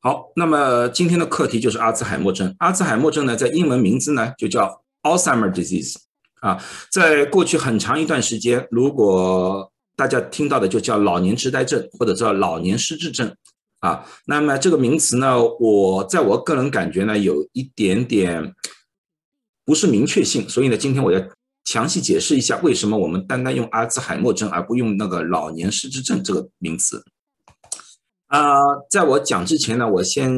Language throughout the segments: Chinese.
好，那么今天的课题就是阿兹海默症。阿兹海默症呢，在英文名字呢就叫 Alzheimer disease 啊。在过去很长一段时间，如果大家听到的就叫老年痴呆症或者叫老年失智症啊。那么这个名词呢，我在我个人感觉呢，有一点点不是明确性，所以呢，今天我要详细解释一下为什么我们单单用阿兹海默症而不用那个老年失智症这个名词。啊，在我讲之前呢，我先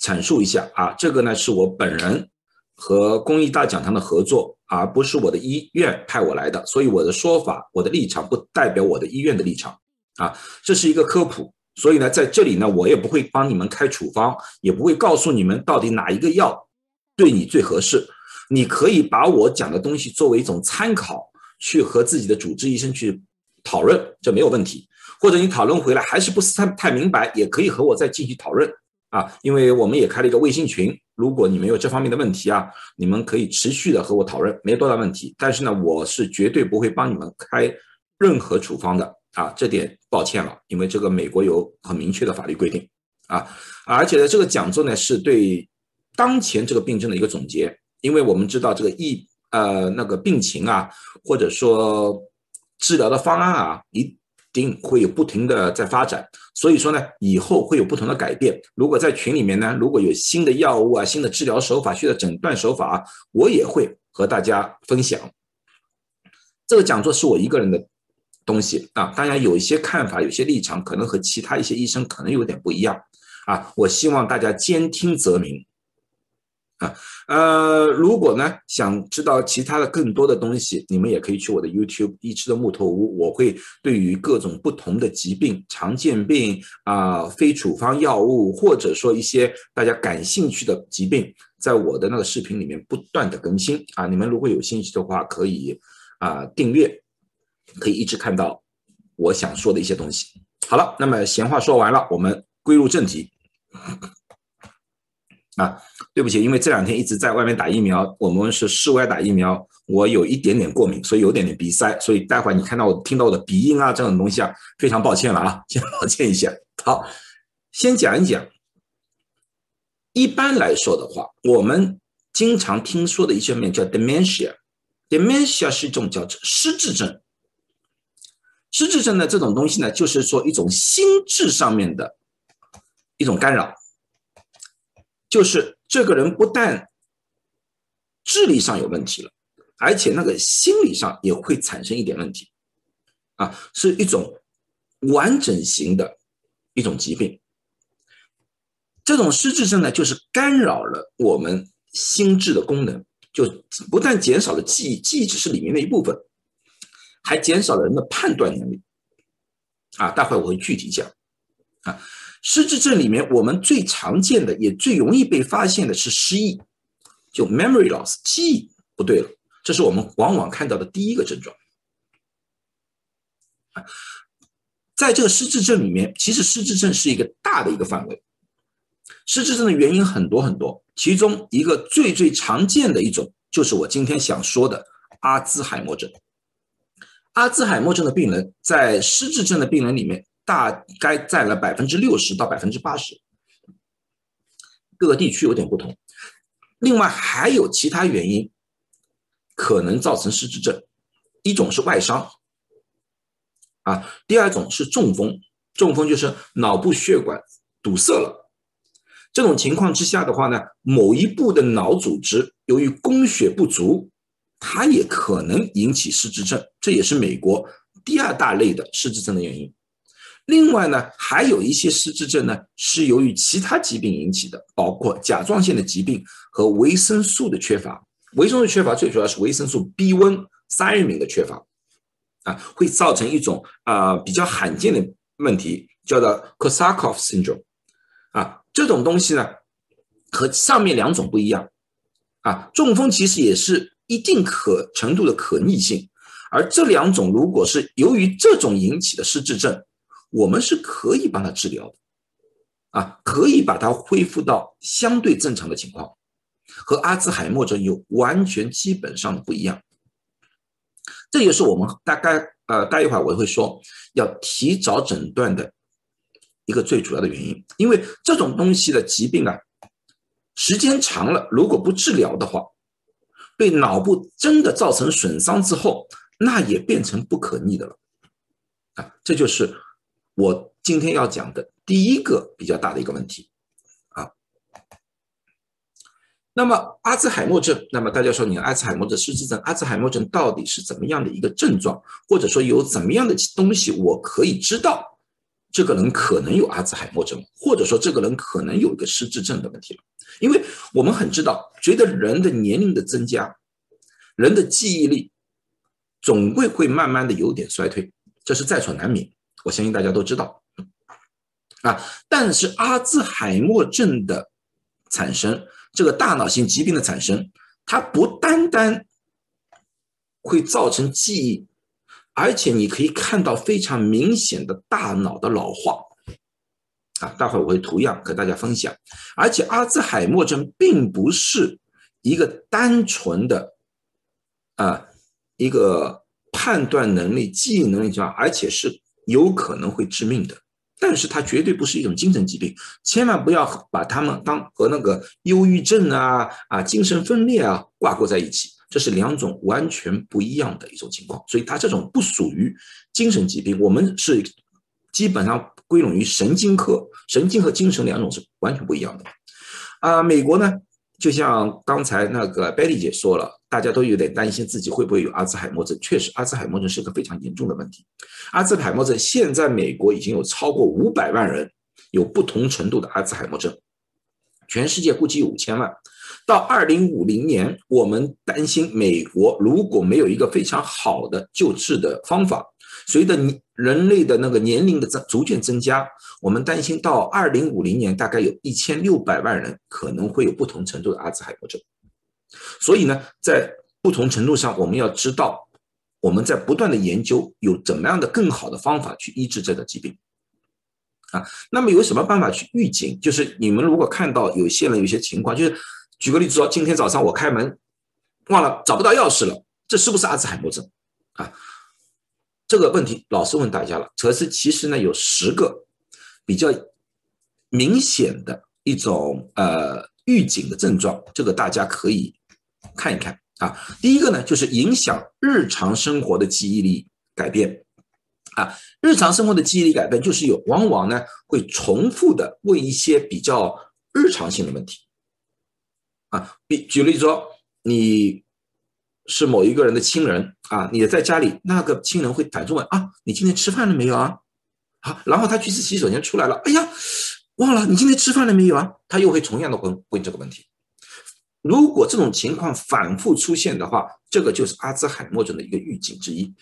阐述一下啊，这个呢是我本人和公益大讲堂的合作，而不是我的医院派我来的，所以我的说法、我的立场不代表我的医院的立场啊，这是一个科普，所以呢，在这里呢，我也不会帮你们开处方，也不会告诉你们到底哪一个药对你最合适，你可以把我讲的东西作为一种参考，去和自己的主治医生去讨论，这没有问题。或者你讨论回来还是不是太太明白，也可以和我再继续讨论啊，因为我们也开了一个微信群，如果你们有这方面的问题啊，你们可以持续的和我讨论，没多大问题。但是呢，我是绝对不会帮你们开任何处方的啊，这点抱歉了，因为这个美国有很明确的法律规定啊，而且呢，这个讲座呢是对当前这个病症的一个总结，因为我们知道这个疫呃那个病情啊，或者说治疗的方案啊，一。定会有不停的在发展，所以说呢，以后会有不同的改变。如果在群里面呢，如果有新的药物啊、新的治疗手法、新的诊断手法啊，我也会和大家分享。这个讲座是我一个人的东西啊，当然有一些看法、有些立场，可能和其他一些医生可能有点不一样啊。我希望大家兼听则明。啊，呃，如果呢想知道其他的更多的东西，你们也可以去我的 YouTube“ 一吃的木头屋”，我会对于各种不同的疾病、常见病啊、非处方药物，或者说一些大家感兴趣的疾病，在我的那个视频里面不断的更新啊。你们如果有兴趣的话，可以啊订阅，可以一直看到我想说的一些东西。好了，那么闲话说完了，我们归入正题。啊，对不起，因为这两天一直在外面打疫苗，我们是室外打疫苗，我有一点点过敏，所以有点点鼻塞，所以待会儿你看到我听到我的鼻音啊这种东西啊，非常抱歉了啊，先抱歉一下。好，先讲一讲，一般来说的话，我们经常听说的一些病叫 dementia，dementia 是一种叫失智症，失智症的这种东西呢，就是说一种心智上面的一种干扰。就是这个人不但智力上有问题了，而且那个心理上也会产生一点问题，啊，是一种完整型的一种疾病。这种失智症呢，就是干扰了我们心智的功能，就不但减少了记忆，记忆只是里面的一部分，还减少了人的判断能力。啊，待会我会具体讲，啊。失智症里面，我们最常见的也最容易被发现的是失忆，就 memory loss，记忆不对了，这是我们往往看到的第一个症状。在这个失智症里面，其实失智症是一个大的一个范围，失智症的原因很多很多，其中一个最最常见的一种就是我今天想说的阿兹海默症。阿兹海默症的病人在失智症的病人里面。大概占了百分之六十到百分之八十，各个地区有点不同。另外还有其他原因可能造成失智症，一种是外伤，啊，第二种是中风，中风就是脑部血管堵塞了。这种情况之下的话呢，某一部的脑组织由于供血不足，它也可能引起失智症，这也是美国第二大类的失智症的原因。另外呢，还有一些失智症呢，是由于其他疾病引起的，包括甲状腺的疾病和维生素的缺乏。维生素缺乏最主要是维生素 B 温三明的缺乏，啊，会造成一种啊比较罕见的问题，叫做 Korsakoff syndrome。啊，这种东西呢，和上面两种不一样。啊，中风其实也是一定可程度的可逆性，而这两种如果是由于这种引起的失智症。我们是可以帮他治疗的，啊，可以把它恢复到相对正常的情况，和阿兹海默症有完全基本上的不一样。这也是我们大概呃，待一会儿我会说要提早诊断的一个最主要的原因，因为这种东西的疾病啊，时间长了，如果不治疗的话，对脑部真的造成损伤之后，那也变成不可逆的了。啊，这就是我今天要讲的第一个比较大的一个问题。啊那么阿兹海默症，那么大家说，你阿兹海默症失智症，阿兹海默症到底是怎么样的一个症状，或者说有怎么样的东西我可以知道这个人可能有阿兹海默症，或者说这个人可能有一个失智症的问题了？因为我们很知道，随着人的年龄的增加，人的记忆力总会会慢慢的有点衰退，这是在所难免，我相信大家都知道啊。但是阿兹海默症的产生。这个大脑性疾病的产生，它不单单会造成记忆，而且你可以看到非常明显的大脑的老化。啊，待会儿我会图样和大家分享。而且阿兹海默症并不是一个单纯的啊一个判断能力、记忆能力强，而且是有可能会致命的。但是它绝对不是一种精神疾病，千万不要把它们当和那个忧郁症啊、啊精神分裂啊挂钩在一起，这是两种完全不一样的一种情况。所以它这种不属于精神疾病，我们是基本上归拢于神经科，神经和精神两种是完全不一样的。啊，美国呢？就像刚才那个贝丽姐说了，大家都有点担心自己会不会有阿兹海默症。确实，阿兹海默症是个非常严重的问题。阿兹海默症现在美国已经有超过五百万人有不同程度的阿兹海默症，全世界估计有五千万。到二零五零年，我们担心美国如果没有一个非常好的救治的方法。随着你人类的那个年龄的增逐渐增加，我们担心到二零五零年，大概有一千六百万人可能会有不同程度的阿兹海默症。所以呢，在不同程度上，我们要知道，我们在不断的研究有怎么样的更好的方法去医治这个疾病。啊，那么有什么办法去预警？就是你们如果看到有些人有些情况，就是举个例子说，今天早上我开门忘了找不到钥匙了，这是不是阿兹海默症？啊？这个问题老是问大家了，可是其实呢，有十个比较明显的一种呃预警的症状，这个大家可以看一看啊。第一个呢，就是影响日常生活的记忆力改变啊。日常生活的记忆力改变，就是有往往呢会重复的问一些比较日常性的问题啊。比举例说，你。是某一个人的亲人啊，你在家里，那个亲人会反复问啊，你今天吃饭了没有啊？好，然后他去洗手间出来了，哎呀，忘了你今天吃饭了没有啊？他又会同样的问问这个问题。如果这种情况反复出现的话，这个就是阿兹海默症的一个预警之一。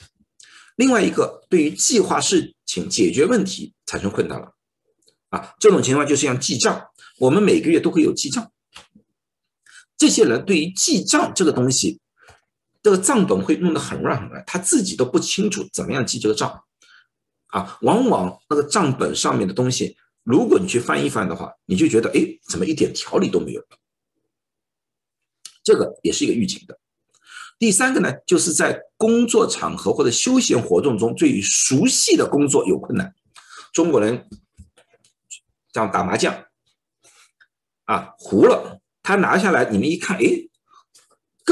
另外一个，对于计划事情、解决问题产生困难了啊，这种情况就是像记账，我们每个月都会有记账，这些人对于记账这个东西。这个账本会弄得很乱很乱，他自己都不清楚怎么样记这个账，啊，往往那个账本上面的东西，如果你去翻一翻的话，你就觉得，哎，怎么一点条理都没有？这个也是一个预警的。第三个呢，就是在工作场合或者休闲活动中，对于熟悉的工作有困难。中国人像打麻将，啊，糊了，他拿下来，你们一看，哎。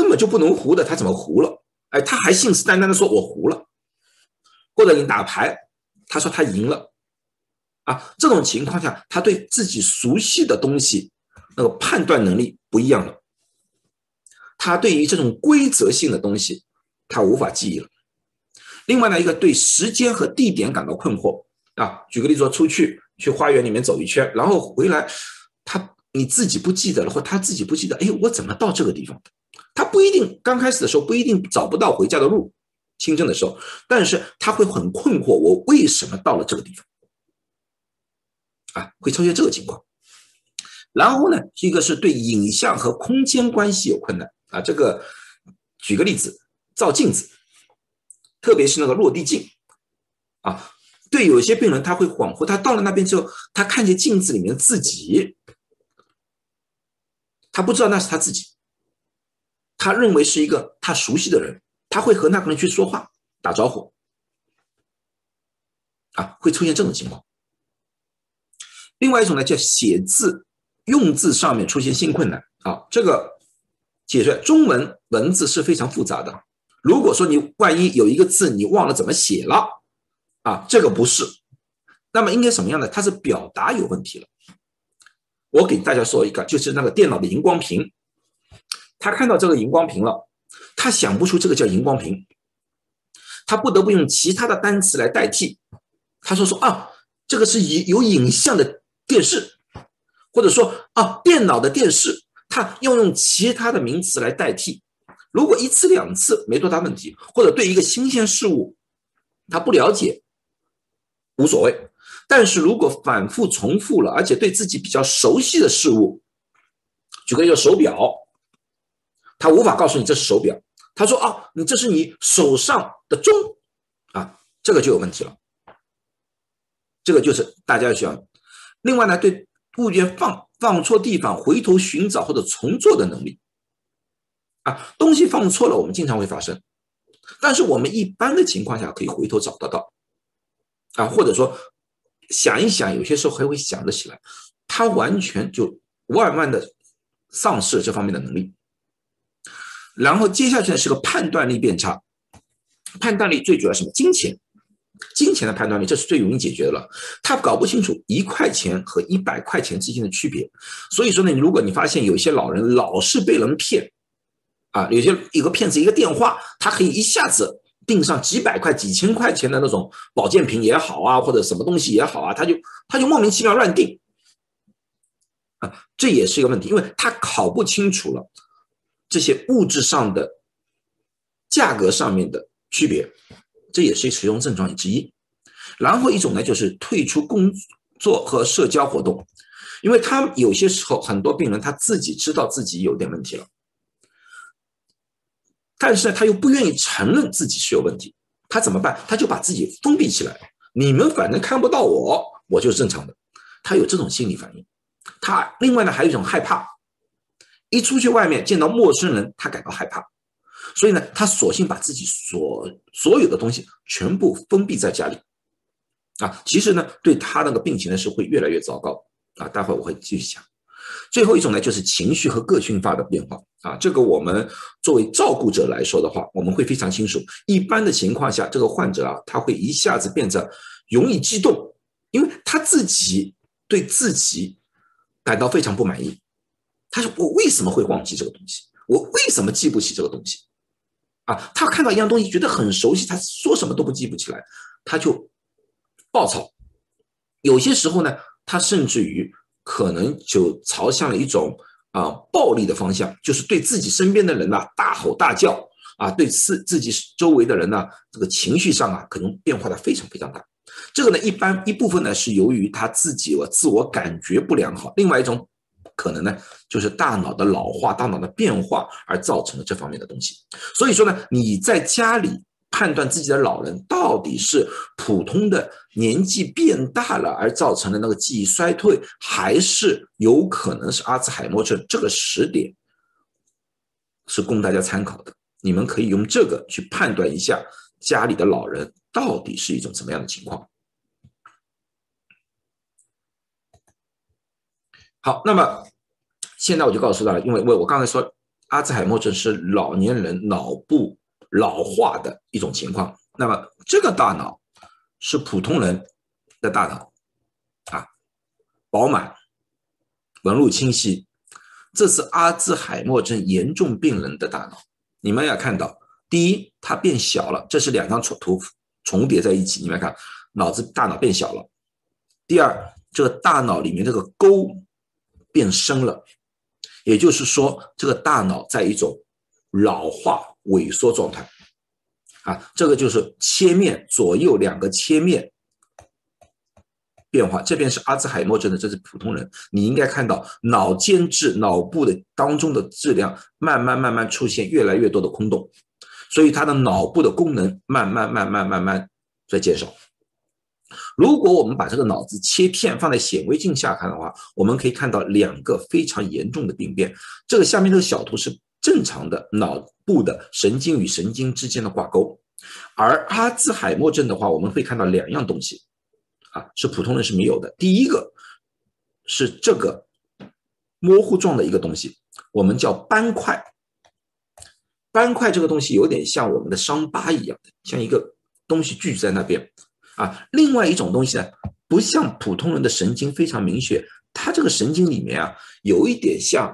根本就不能胡的，他怎么胡了？哎，他还信誓旦旦的说“我胡了”，或者你打牌，他说他赢了，啊，这种情况下，他对自己熟悉的东西那个判断能力不一样了，他对于这种规则性的东西，他无法记忆了。另外呢，一个对时间和地点感到困惑啊，举个例子说，出去去花园里面走一圈，然后回来，他你自己不记得了，或他自己不记得，哎，我怎么到这个地方的？他不一定刚开始的时候不一定找不到回家的路，清正的时候，但是他会很困惑，我为什么到了这个地方？啊，会出现这个情况。然后呢，一个是对影像和空间关系有困难啊。这个举个例子，照镜子，特别是那个落地镜啊，对有些病人他会恍惚，他到了那边之后，他看见镜子里面自己，他不知道那是他自己。他认为是一个他熟悉的人，他会和那个人去说话、打招呼，啊，会出现这种情况。另外一种呢叫写字用字上面出现新困难啊，这个解释中文文字是非常复杂的。如果说你万一有一个字你忘了怎么写了啊，这个不是，那么应该什么样的？它是表达有问题了。我给大家说一个，就是那个电脑的荧光屏，他看到这个荧光屏了，他想不出这个叫荧光屏，他不得不用其他的单词来代替。他说说啊，这个是有有影像的电视，或者说啊电脑的电视，他要用其他的名词来代替。如果一次两次没多大问题，或者对一个新鲜事物他不了解，无所谓。但是如果反复重复了，而且对自己比较熟悉的事物，举个例子，手表，他无法告诉你这是手表。他说啊，你这是你手上的钟啊，这个就有问题了。这个就是大家需要。另外呢，对物件放放错地方，回头寻找或者重做的能力。啊，东西放错了，我们经常会发生，但是我们一般的情况下可以回头找得到，啊，或者说想一想，有些时候还会想得起来，他完全就万万的丧失了这方面的能力。然后接下去呢是个判断力变差，判断力最主要什么？金钱，金钱的判断力这是最容易解决的了。他搞不清楚一块钱和一百块钱之间的区别，所以说呢，如果你发现有些老人老是被人骗。啊，有些一个骗子一个电话，他可以一下子订上几百块、几千块钱的那种保健品也好啊，或者什么东西也好啊，他就他就莫名其妙乱订，啊，这也是一个问题，因为他搞不清楚了这些物质上的价格上面的区别，这也是使用症状之一。然后一种呢，就是退出工作和社交活动，因为他有些时候很多病人他自己知道自己有点问题了。但是呢，他又不愿意承认自己是有问题，他怎么办？他就把自己封闭起来。你们反正看不到我，我就是正常的。他有这种心理反应。他另外呢，还有一种害怕，一出去外面见到陌生人，他感到害怕，所以呢，他索性把自己所所有的东西全部封闭在家里。啊，其实呢，对他那个病情呢是会越来越糟糕。啊，待会我会继续讲。最后一种呢，就是情绪和个性化的变化啊。这个我们作为照顾者来说的话，我们会非常清楚。一般的情况下，这个患者啊，他会一下子变得容易激动，因为他自己对自己感到非常不满意。他说：“我为什么会忘记这个东西？我为什么记不起这个东西？”啊，他看到一样东西觉得很熟悉，他说什么都不记不起来，他就暴躁。有些时候呢，他甚至于。可能就朝向了一种啊暴力的方向，就是对自己身边的人呐大吼大叫啊，对自自己周围的人呢这个情绪上啊可能变化的非常非常大。这个呢一般一部分呢是由于他自己我自我感觉不良好，另外一种可能呢就是大脑的老化、大脑的变化而造成的这方面的东西。所以说呢你在家里。判断自己的老人到底是普通的年纪变大了而造成的那个记忆衰退，还是有可能是阿兹海默症，这个时点是供大家参考的。你们可以用这个去判断一下家里的老人到底是一种什么样的情况。好，那么现在我就告诉大家，因为为我刚才说阿兹海默症是老年人脑部。老化的一种情况，那么这个大脑是普通人的大脑啊，饱满，纹路清晰，这是阿兹海默症严重病人的大脑。你们要看到，第一，它变小了，这是两张图图重叠在一起，你们看，脑子大脑变小了。第二，这个大脑里面这个沟变深了，也就是说，这个大脑在一种老化。萎缩状态，啊，这个就是切面左右两个切面变化。这边是阿兹海默症的，这是普通人，你应该看到脑间质、脑部的当中的质量慢慢慢慢出现越来越多的空洞，所以他的脑部的功能慢慢慢慢慢慢在减少。如果我们把这个脑子切片放在显微镜下看的话，我们可以看到两个非常严重的病变。这个下面这个小图是。正常的脑部的神经与神经之间的挂钩，而阿兹海默症的话，我们会看到两样东西，啊，是普通人是没有的。第一个，是这个模糊状的一个东西，我们叫斑块。斑块这个东西有点像我们的伤疤一样的，像一个东西聚集在那边啊。另外一种东西呢，不像普通人的神经非常明确，它这个神经里面啊，有一点像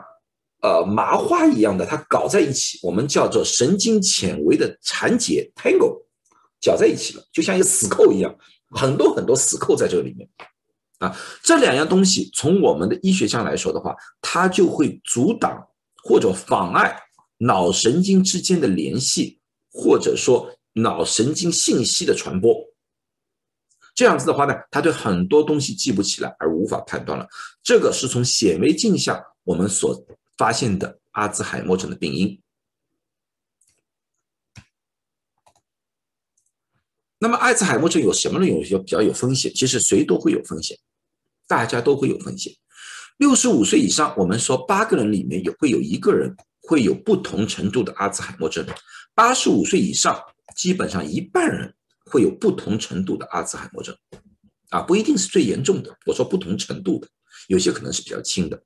呃麻花一样的，它搞在一起，我们叫做神经纤维的缠结 （tangle），搅在一起了，就像一个死扣一样，很多很多死扣在这个里面啊。这两样东西从我们的医学上来说的话，它就会阻挡或者妨碍。脑神经之间的联系，或者说脑神经信息的传播，这样子的话呢，他对很多东西记不起来，而无法判断了。这个是从显微镜下我们所发现的阿兹海默症的病因。那么，阿兹海默症有什么呢？有些比较有风险。其实谁都会有风险，大家都会有风险。六十五岁以上，我们说八个人里面有会有一个人。会有不同程度的阿兹海默症，八十五岁以上，基本上一半人会有不同程度的阿兹海默症，啊，不一定是最严重的。我说不同程度的，有些可能是比较轻的，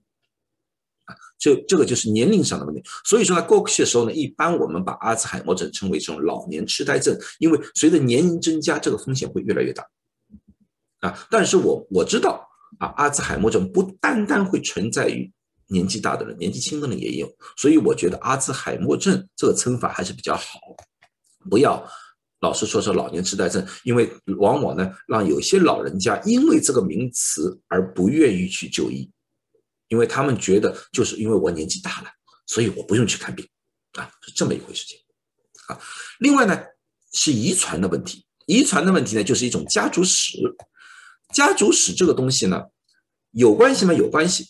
啊，这这个就是年龄上的问题。所以说呢，过去的时候呢，一般我们把阿兹海默症称为这种老年痴呆症，因为随着年龄增加，这个风险会越来越大，啊，但是我我知道啊，阿兹海默症不单单会存在于。年纪大的人，年纪轻的人也有，所以我觉得阿兹海默症这个称法还是比较好，不要老师说说老年痴呆症，因为往往呢让有些老人家因为这个名词而不愿意去就医，因为他们觉得就是因为我年纪大了，所以我不用去看病啊，是这么一回事情啊。另外呢是遗传的问题，遗传的问题呢就是一种家族史，家族史这个东西呢有关系吗？有关系。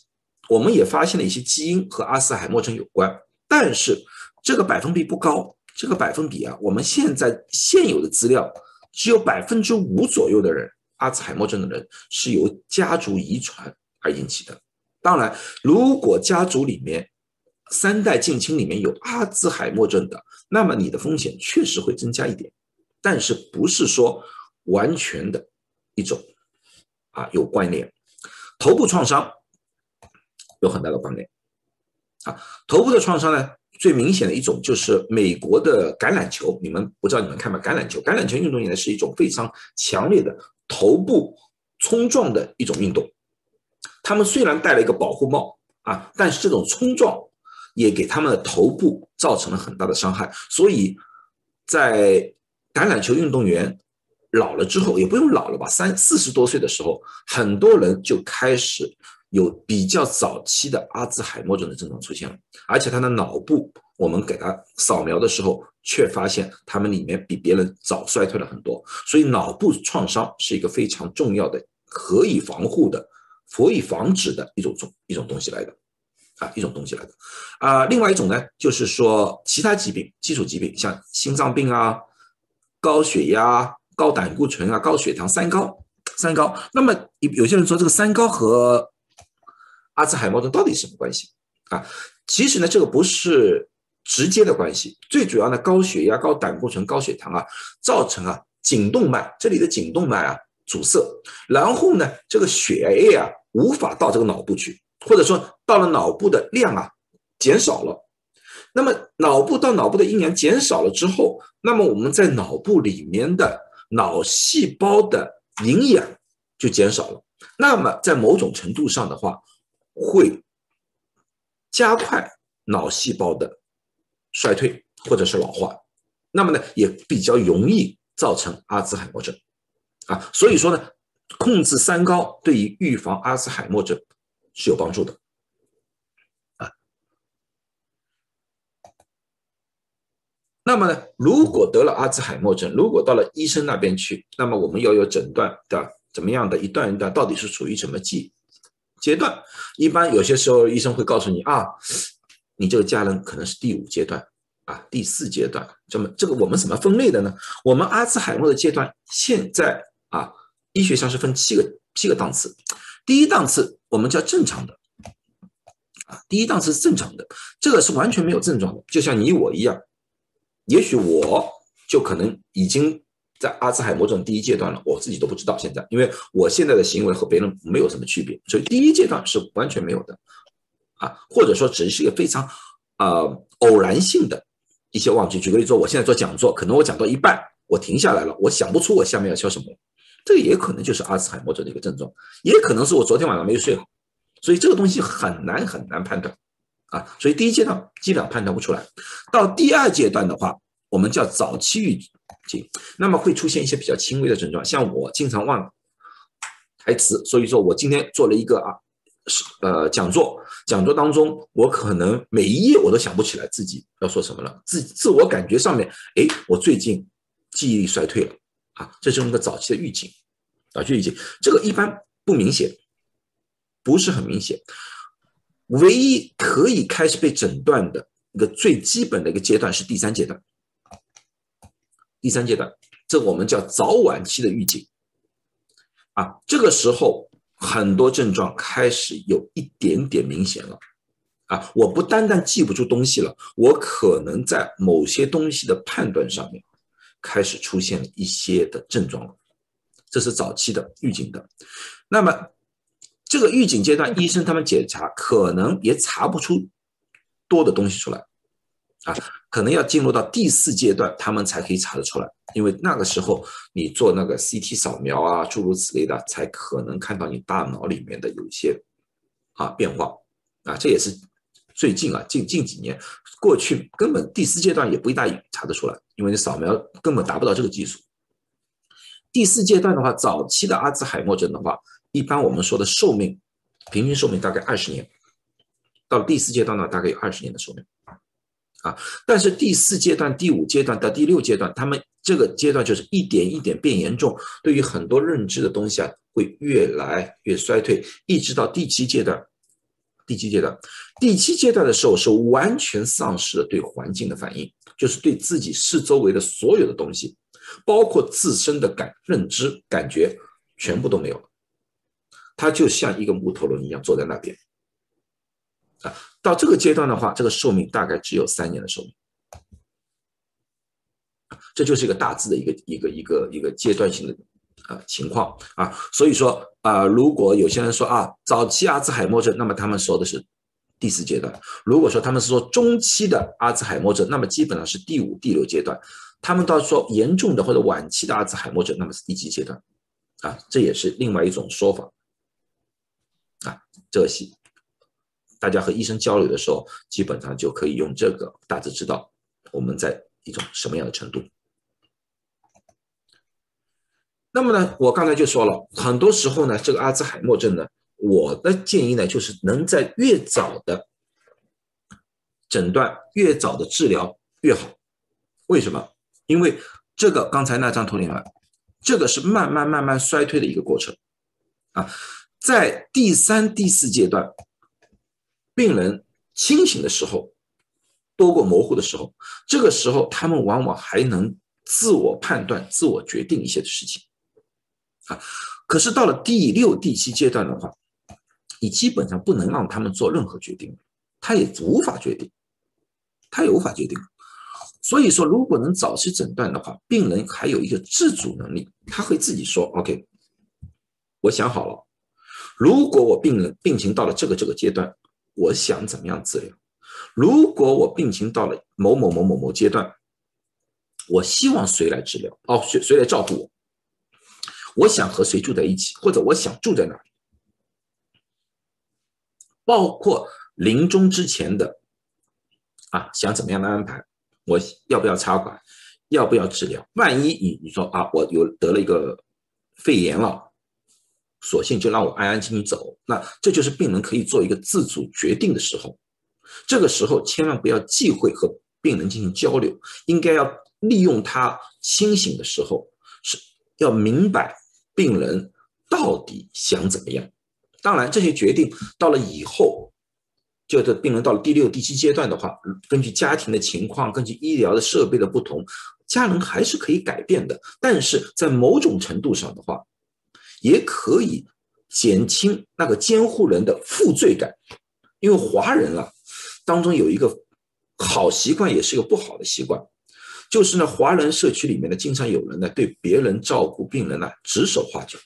我们也发现了一些基因和阿斯海默症有关，但是这个百分比不高。这个百分比啊，我们现在现有的资料只有百分之五左右的人，阿兹海默症的人是由家族遗传而引起的。当然，如果家族里面三代近亲里面有阿兹海默症的，那么你的风险确实会增加一点，但是不是说完全的一种啊有关联。头部创伤。有很大的关联啊！头部的创伤呢，最明显的一种就是美国的橄榄球。你们不知道你们看吗？橄榄球，橄榄球运动员呢是一种非常强烈的头部冲撞的一种运动。他们虽然戴了一个保护帽啊，但是这种冲撞也给他们的头部造成了很大的伤害。所以在橄榄球运动员老了之后，也不用老了吧，三四十多岁的时候，很多人就开始。有比较早期的阿兹海默症的症状出现了，而且他的脑部，我们给他扫描的时候，却发现他们里面比别人早衰退了很多。所以脑部创伤是一个非常重要的、可以防护的、可以防止的一种种一种东西来的，啊，一种东西来的。啊，另外一种呢，就是说其他疾病、基础疾病，像心脏病啊、高血压、高胆固醇啊、高血糖、三高、三高。那么有有些人说这个三高和阿兹海默症到底什么关系啊？其实呢，这个不是直接的关系，最主要的高血压、高胆固醇、高血糖啊，造成啊颈动脉这里的颈动脉啊阻塞，然后呢，这个血液啊无法到这个脑部去，或者说到了脑部的量啊减少了。那么脑部到脑部的阴阳减少了之后，那么我们在脑部里面的脑细胞的营养就减少了。那么在某种程度上的话，会加快脑细胞的衰退或者是老化，那么呢也比较容易造成阿兹海默症啊。所以说呢，控制三高对于预防阿兹海默症是有帮助的啊。那么呢，如果得了阿兹海默症，如果到了医生那边去，那么我们要有诊断的怎么样的一段一段，到底是处于什么季？阶段一般有些时候医生会告诉你啊，你这个家人可能是第五阶段啊，第四阶段。这么这个我们怎么分类的呢？我们阿兹海默的阶段现在啊，医学上是分七个七个档次。第一档次我们叫正常的啊，第一档次是正常的，这个是完全没有症状的，就像你我一样。也许我就可能已经在阿兹海默症第一阶段了，我自己都不知道现在，因为我现在的行为和别人没有什么区别，所以第一阶段是完全没有的，啊，或者说只是一个非常呃偶然性的一些忘记。举个例子，我现在做讲座，可能我讲到一半，我停下来了，我想不出我下面要说什么，这个也可能就是阿兹海默症的一个症状，也可能是我昨天晚上没有睡好，所以这个东西很难很难判断，啊，所以第一阶段基本上判断不出来，到第二阶段的话，我们叫早期预警。那么会出现一些比较轻微的症状，像我经常忘台词，所以说我今天做了一个啊，是呃讲座，讲座当中我可能每一页我都想不起来自己要说什么了，自自我感觉上面，哎，我最近记忆力衰退了啊，这是我们个早期的预警，早期预警，这个一般不明显，不是很明显，唯一可以开始被诊断的一个最基本的一个阶段是第三阶段。第三阶段，这我们叫早晚期的预警，啊，这个时候很多症状开始有一点点明显了，啊，我不单单记不住东西了，我可能在某些东西的判断上面开始出现一些的症状了，这是早期的预警的。那么这个预警阶段，医生他们检查可能也查不出多的东西出来。啊，可能要进入到第四阶段，他们才可以查得出来，因为那个时候你做那个 CT 扫描啊，诸如此类的，才可能看到你大脑里面的有一些啊变化啊，这也是最近啊近近几年过去根本第四阶段也不大查得出来，因为你扫描根本达不到这个技术。第四阶段的话，早期的阿兹海默症的话，一般我们说的寿命平均寿命大概二十年，到第四阶段呢，大概有二十年的寿命。啊，但是第四阶段、第五阶段到第六阶段，他们这个阶段就是一点一点变严重，对于很多认知的东西啊，会越来越衰退，一直到第七阶段。第七阶段，第七阶段的时候是完全丧失了对环境的反应，就是对自己四周围的所有的东西，包括自身的感认知、感觉，全部都没有了。他就像一个木头人一样坐在那边。啊。到这个阶段的话，这个寿命大概只有三年的寿命，这就是一个大致的一个一个一个一个阶段性的啊情况啊。所以说啊，如果有些人说啊，早期阿兹海默症，那么他们说的是第四阶段；如果说他们是说中期的阿兹海默症，那么基本上是第五、第六阶段；他们到说严重的或者晚期的阿兹海默症，那么是第几阶段？啊，这也是另外一种说法啊，这些。大家和医生交流的时候，基本上就可以用这个大致知道我们在一种什么样的程度。那么呢，我刚才就说了，很多时候呢，这个阿兹海默症呢，我的建议呢，就是能在越早的诊断、越早的治疗越好。为什么？因为这个刚才那张图里面，这个是慢慢慢慢衰退的一个过程啊，在第三、第四阶段。病人清醒的时候多过模糊的时候，这个时候他们往往还能自我判断、自我决定一些的事情啊。可是到了第六、第七阶段的话，你基本上不能让他们做任何决定，他也无法决定，他也无法决定。所以说，如果能早期诊断的话，病人还有一个自主能力，他会自己说：“OK，我想好了，如果我病人病情到了这个这个阶段。”我想怎么样治疗？如果我病情到了某某某某某阶段，我希望谁来治疗？哦，谁谁来照顾我？我想和谁住在一起，或者我想住在哪里？包括临终之前的啊，想怎么样的安排？我要不要插管？要不要治疗？万一你你说啊，我有得了一个肺炎了。索性就让我安安静静走，那这就是病人可以做一个自主决定的时候。这个时候千万不要忌讳和病人进行交流，应该要利用他清醒的时候，是要明白病人到底想怎么样。当然，这些决定到了以后，就是病人到了第六、第七阶段的话，根据家庭的情况，根据医疗的设备的不同，家人还是可以改变的。但是在某种程度上的话，也可以减轻那个监护人的负罪感，因为华人啊当中有一个好习惯，也是一个不好的习惯，就是呢，华人社区里面呢，经常有人呢对别人照顾病人呢指手画脚，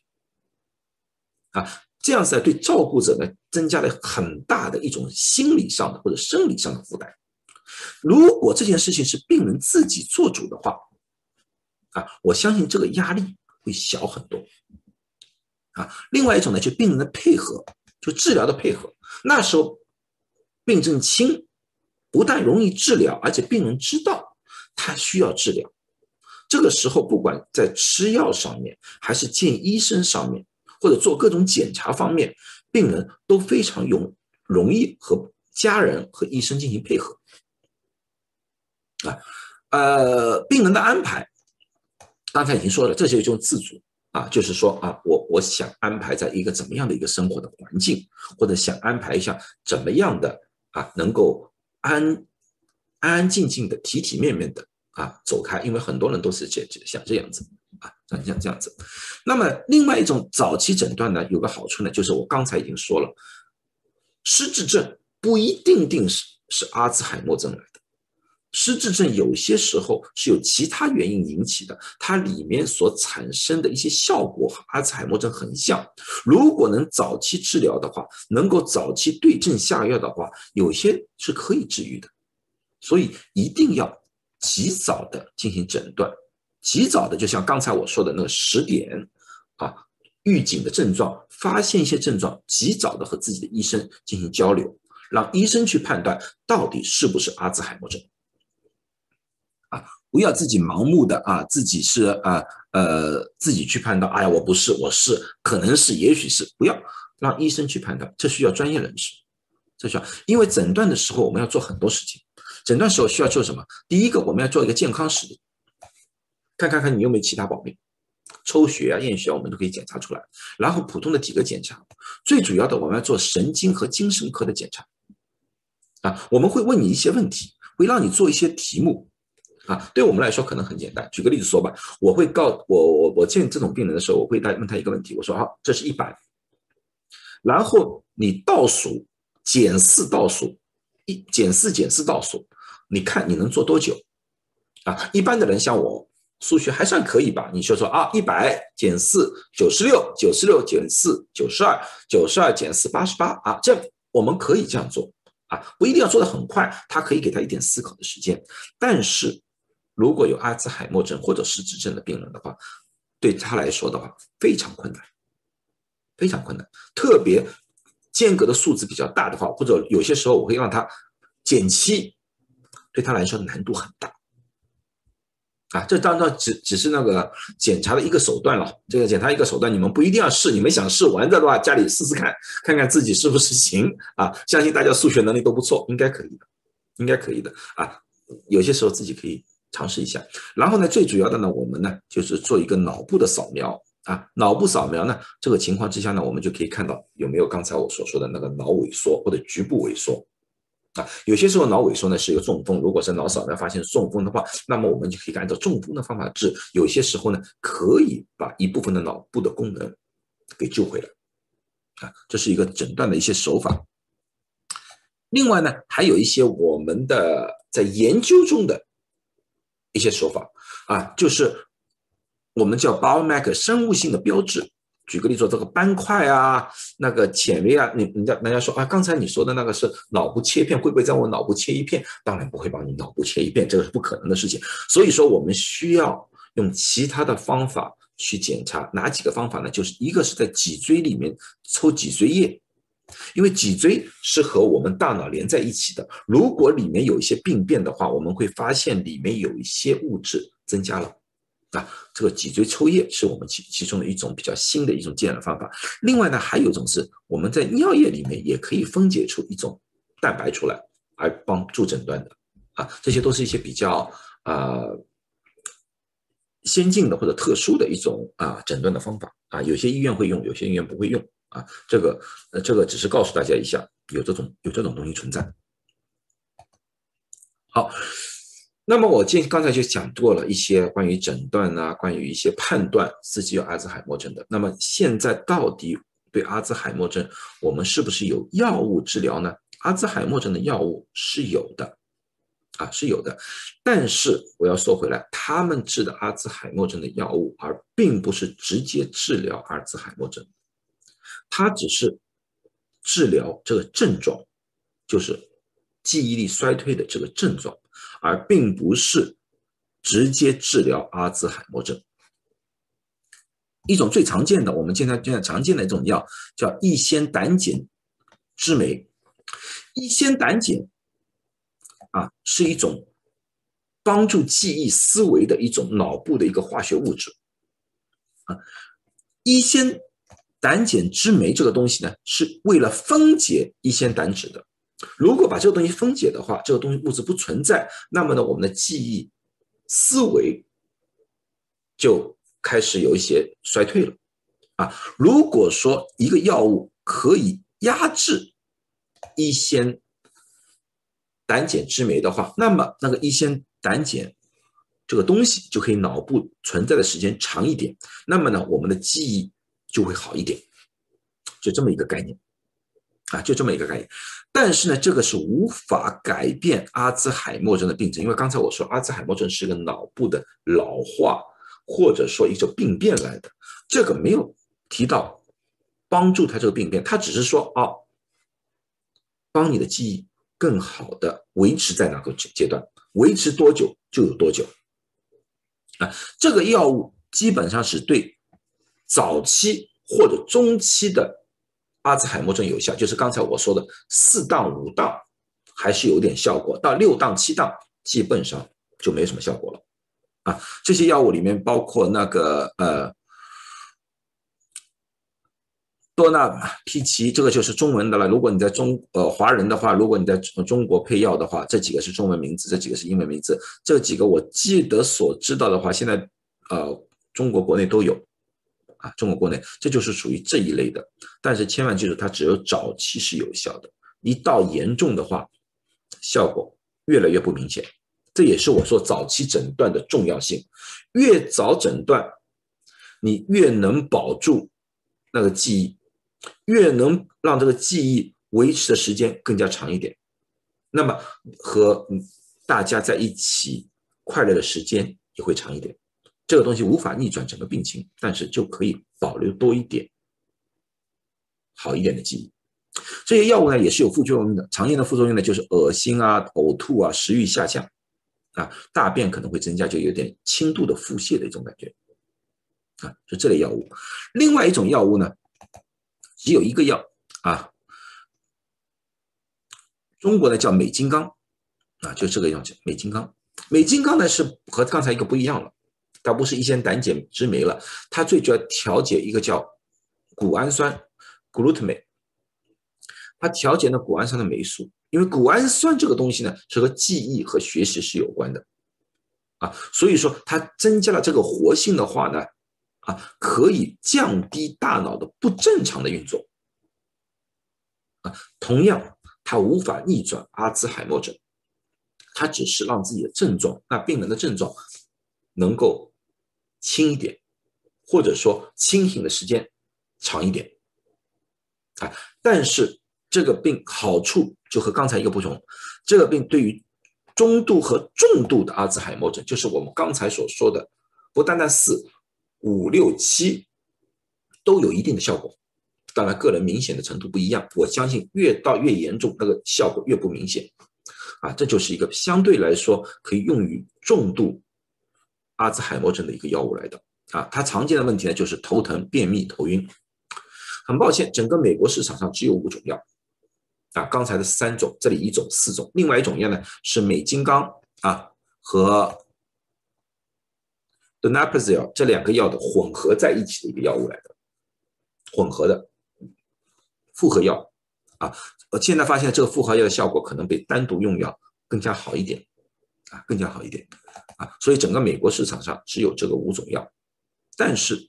啊，这样子呢对照顾者呢增加了很大的一种心理上的或者生理上的负担。如果这件事情是病人自己做主的话，啊，我相信这个压力会小很多。啊，另外一种呢，就病人的配合，就治疗的配合。那时候病症轻，不但容易治疗，而且病人知道他需要治疗。这个时候，不管在吃药上面，还是见医生上面，或者做各种检查方面，病人都非常容容易和家人和医生进行配合。啊，呃，病人的安排，刚才已经说了，这是一种自主。啊，就是说啊，我我想安排在一个怎么样的一个生活的环境，或者想安排一下怎么样的啊，能够安安安静静的、体体面面的啊走开，因为很多人都是这想这样子啊，像像这样子。那么另外一种早期诊断呢，有个好处呢，就是我刚才已经说了，失智症不一定定是是阿兹海默症来。失智症有些时候是有其他原因引起的，它里面所产生的一些效果和阿兹海默症很像。如果能早期治疗的话，能够早期对症下药的话，有些是可以治愈的。所以一定要及早的进行诊断，及早的就像刚才我说的那个十点啊，预警的症状，发现一些症状，及早的和自己的医生进行交流，让医生去判断到底是不是阿兹海默症。不要自己盲目的啊，自己是啊呃自己去判断，哎呀我不是，我是，可能是，也许是，不要让医生去判断，这需要专业人士，这需要，因为诊断的时候我们要做很多事情，诊断时候需要做什么？第一个我们要做一个健康史，看看看你有没有其他毛病，抽血啊验血啊我们都可以检查出来，然后普通的体格检查，最主要的我们要做神经和精神科的检查，啊我们会问你一些问题，会让你做一些题目。啊，对我们来说可能很简单。举个例子说吧，我会告我我我见这种病人的时候，我会他问他一个问题，我说好，这是一百，然后你倒数减四倒数一减四减四倒数，你看你能做多久？啊，一般的人像我数学还算可以吧？你说说啊，一百减四九十六，九十六减四九十二，九十二减四八十八啊，这样我们可以这样做啊，不一定要做的很快，他可以给他一点思考的时间，但是。如果有阿兹海默症或者失智症的病人的话，对他来说的话非常困难，非常困难。特别间隔的数字比较大的话，或者有些时候我会让他减七，对他来说难度很大。啊，这当然只只是那个检查的一个手段了。这个检查一个手段，你们不一定要试，你们想试玩的话，家里试试看，看看自己是不是行啊。相信大家数学能力都不错，应该可以的，应该可以的啊。有些时候自己可以。尝试一下，然后呢，最主要的呢，我们呢就是做一个脑部的扫描啊，脑部扫描呢，这个情况之下呢，我们就可以看到有没有刚才我所说的那个脑萎缩或者局部萎缩啊。有些时候脑萎缩呢是一个中风，如果是脑扫描发现中风的话，那么我们就可以按照中风的方法治。有些时候呢，可以把一部分的脑部的功能给救回来啊，这是一个诊断的一些手法。另外呢，还有一些我们的在研究中的。一些手法啊，就是我们叫 biomarker 生物性的标志。举个例子，这个斑块啊，那个纤维啊，你人家人家说啊，刚才你说的那个是脑部切片，会不会在我脑部切一片？当然不会帮你脑部切一片，这个是不可能的事情。所以说，我们需要用其他的方法去检查。哪几个方法呢？就是一个是在脊椎里面抽脊髓液。因为脊椎是和我们大脑连在一起的，如果里面有一些病变的话，我们会发现里面有一些物质增加了。啊，这个脊椎抽液是我们其其中的一种比较新的一种检验方法。另外呢，还有一种是我们在尿液里面也可以分解出一种蛋白出来，而帮助诊断的。啊，这些都是一些比较啊先进的或者特殊的一种啊诊断的方法。啊，有些医院会用，有些医院不会用。啊，这个呃，这个只是告诉大家一下，有这种有这种东西存在。好，那么我今刚才就讲过了一些关于诊断啊，关于一些判断自己有阿兹海默症的。那么现在到底对阿兹海默症，我们是不是有药物治疗呢？阿兹海默症的药物是有的，啊，是有的。但是我要说回来，他们治的阿兹海默症的药物，而并不是直接治疗阿兹海默症，它只是治疗这个症状，就是记忆力衰退的这个症状，而并不是直接治疗阿兹海默症。一种最常见的，我们现在现在常见的一种药叫乙酰胆碱之酶。乙酰胆碱啊，是一种帮助记忆思维的一种脑部的一个化学物质啊。乙酰胆碱之酶这个东西呢，是为了分解乙酰胆酯的。如果把这个东西分解的话，这个东西物质不存在，那么呢，我们的记忆思维就。开始有一些衰退了，啊，如果说一个药物可以压制乙酰胆碱之酶的话，那么那个乙酰胆碱这个东西就可以脑部存在的时间长一点，那么呢，我们的记忆就会好一点，就这么一个概念，啊，就这么一个概念。但是呢，这个是无法改变阿兹海默症的病症，因为刚才我说阿兹海默症是个脑部的老化。或者说一种病变来的，这个没有提到帮助他这个病变，他只是说哦，帮你的记忆更好的维持在哪个阶段，维持多久就有多久。啊，这个药物基本上是对早期或者中期的阿兹海默症有效，就是刚才我说的四档五档还是有点效果，到六档七档基本上就没什么效果了。啊，这些药物里面包括那个呃多纳匹奇，这个就是中文的了。如果你在中呃华人的话，如果你在中国配药的话，这几个是中文名字，这几个是英文名字。这几个我记得所知道的话，现在呃中国国内都有啊，中国国内这就是属于这一类的。但是千万记住，它只有早期是有效的，一到严重的话，效果越来越不明显。这也是我说早期诊断的重要性，越早诊断，你越能保住那个记忆，越能让这个记忆维持的时间更加长一点，那么和大家在一起快乐的时间也会长一点。这个东西无法逆转整个病情，但是就可以保留多一点好一点的记忆。这些药物呢也是有副作用的，常见的副作用呢就是恶心啊、呕吐啊、食欲下降。啊，大便可能会增加，就有点轻度的腹泻的一种感觉，啊，就这类药物。另外一种药物呢，只有一个药啊，中国呢叫美金刚，啊，就这个药叫美金刚。美金刚呢是和刚才一个不一样了，它不是一些胆碱之酶了，它最主要调节一个叫谷氨酸 （glutamate），它调节呢谷氨酸的酶数。因为谷氨酸这个东西呢，是和记忆和学习是有关的，啊，所以说它增加了这个活性的话呢，啊，可以降低大脑的不正常的运作，啊，同样它无法逆转阿兹海默症，它只是让自己的症状，那病人的症状能够轻一点，或者说清醒的时间长一点，啊，但是。这个病好处就和刚才一个不同，这个病对于中度和重度的阿兹海默症，就是我们刚才所说的，不单单四、五、六、七都有一定的效果。当然，个人明显的程度不一样。我相信越到越严重，那个效果越不明显。啊，这就是一个相对来说可以用于重度阿兹海默症的一个药物来的。啊，它常见的问题呢就是头疼、便秘、头晕。很抱歉，整个美国市场上只有五种药。啊，刚才的三种，这里一种四种，另外一种药呢是美金刚啊和 donepezil 这两个药的混合在一起的一个药物来的，混合的复合药啊，我现在发现这个复合药的效果可能比单独用药更加好一点啊，更加好一点啊，所以整个美国市场上只有这个五种药，但是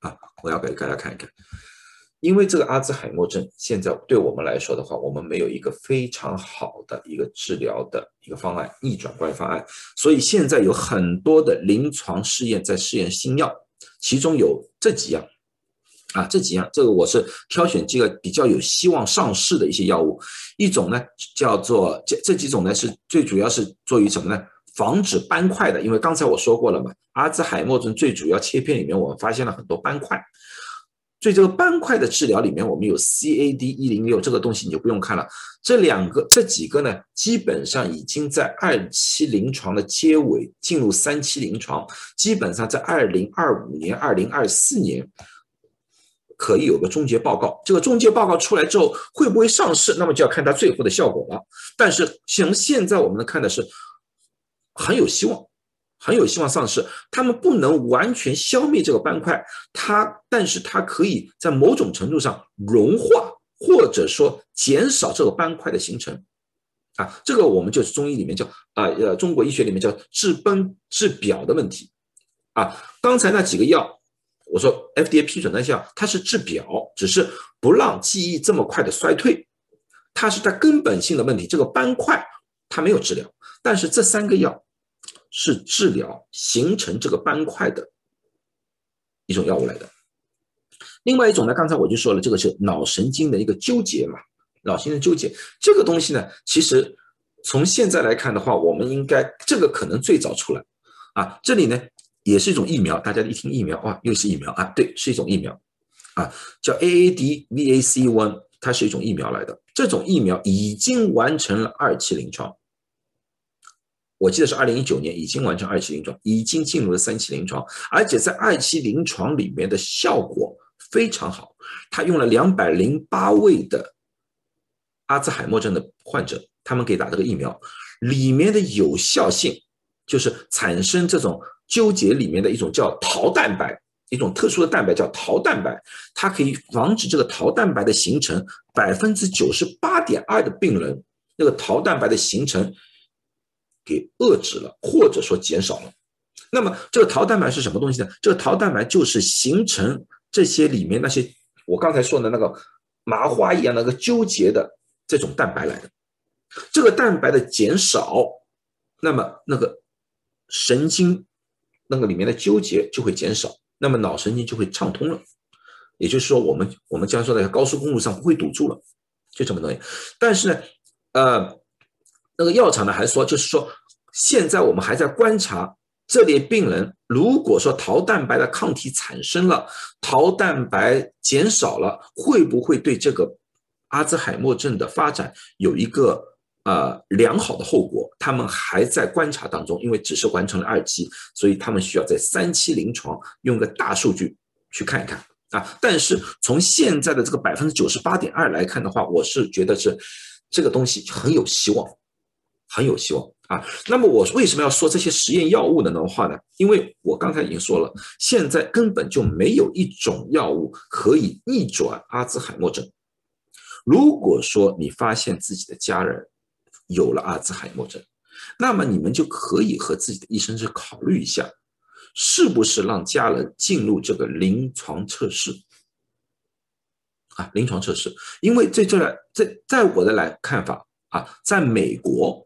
啊，我要给大家看一看。因为这个阿兹海默症，现在对我们来说的话，我们没有一个非常好的一个治疗的一个方案，逆转关方案，所以现在有很多的临床试验在试验新药，其中有这几样，啊，这几样，这个我是挑选几个比较有希望上市的一些药物。一种呢叫做这这几种呢是最主要是做于什么呢？防止斑块的，因为刚才我说过了嘛，阿兹海默症最主要切片里面我们发现了很多斑块。所以这个斑块的治疗里面，我们有 CAD 一零六这个东西你就不用看了。这两个这几个呢，基本上已经在二期临床的结尾进入三期临床，基本上在二零二五年、二零二四年可以有个终结报告。这个终结报告出来之后会不会上市，那么就要看它最后的效果了。但是像现在我们能看的是很有希望。很有希望上市，他们不能完全消灭这个斑块，它，但是它可以在某种程度上融化，或者说减少这个斑块的形成，啊，这个我们就是中医里面叫啊，呃，中国医学里面叫治崩治表的问题，啊，刚才那几个药，我说 FDA 批准那些药，它是治表，只是不让记忆这么快的衰退，它是它根本性的问题，这个斑块它没有治疗，但是这三个药。是治疗形成这个斑块的一种药物来的。另外一种呢，刚才我就说了，这个是脑神经的一个纠结嘛，脑神经纠结这个东西呢，其实从现在来看的话，我们应该这个可能最早出来啊。这里呢也是一种疫苗，大家一听疫苗哇，又是疫苗啊，对，是一种疫苗啊，叫 AADVAC1，它是一种疫苗来的。这种疫苗已经完成了二期临床。我记得是二零一九年已经完成二期临床，已经进入了三期临床，而且在二期临床里面的效果非常好。他用了两百零八位的阿兹海默症的患者，他们给打这个疫苗，里面的有效性就是产生这种纠结里面的一种叫桃蛋白，一种特殊的蛋白叫桃蛋白，它可以防止这个桃蛋白的形成，百分之九十八点二的病人那个桃蛋白的形成。给遏制了，或者说减少了。那么这个桃蛋白是什么东西呢？这个桃蛋白就是形成这些里面那些我刚才说的那个麻花一样那个纠结的这种蛋白来的。这个蛋白的减少，那么那个神经那个里面的纠结就会减少，那么脑神经就会畅通了。也就是说，我们我们将说在高速公路上不会堵住了，就这么东西。但是呢，呃。那个药厂呢还说，就是说，现在我们还在观察这类病人，如果说桃蛋白的抗体产生了，桃蛋白减少了，会不会对这个阿兹海默症的发展有一个呃良好的后果？他们还在观察当中，因为只是完成了二期，所以他们需要在三期临床用个大数据去看一看啊。但是从现在的这个百分之九十八点二来看的话，我是觉得是这个东西很有希望。很有希望啊！那么我为什么要说这些实验药物的的话呢？因为我刚才已经说了，现在根本就没有一种药物可以逆转阿兹海默症。如果说你发现自己的家人有了阿兹海默症，那么你们就可以和自己的医生去考虑一下，是不是让家人进入这个临床测试啊？临床测试，因为在这在在我的来看法啊，在美国。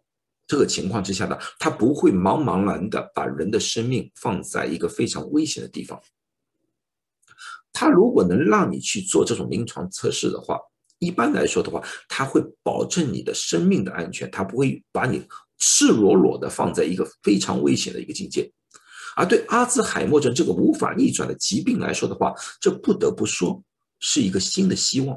这个情况之下呢，他不会茫茫然的把人的生命放在一个非常危险的地方。他如果能让你去做这种临床测试的话，一般来说的话，他会保证你的生命的安全，他不会把你赤裸裸的放在一个非常危险的一个境界。而对阿兹海默症这个无法逆转的疾病来说的话，这不得不说是一个新的希望。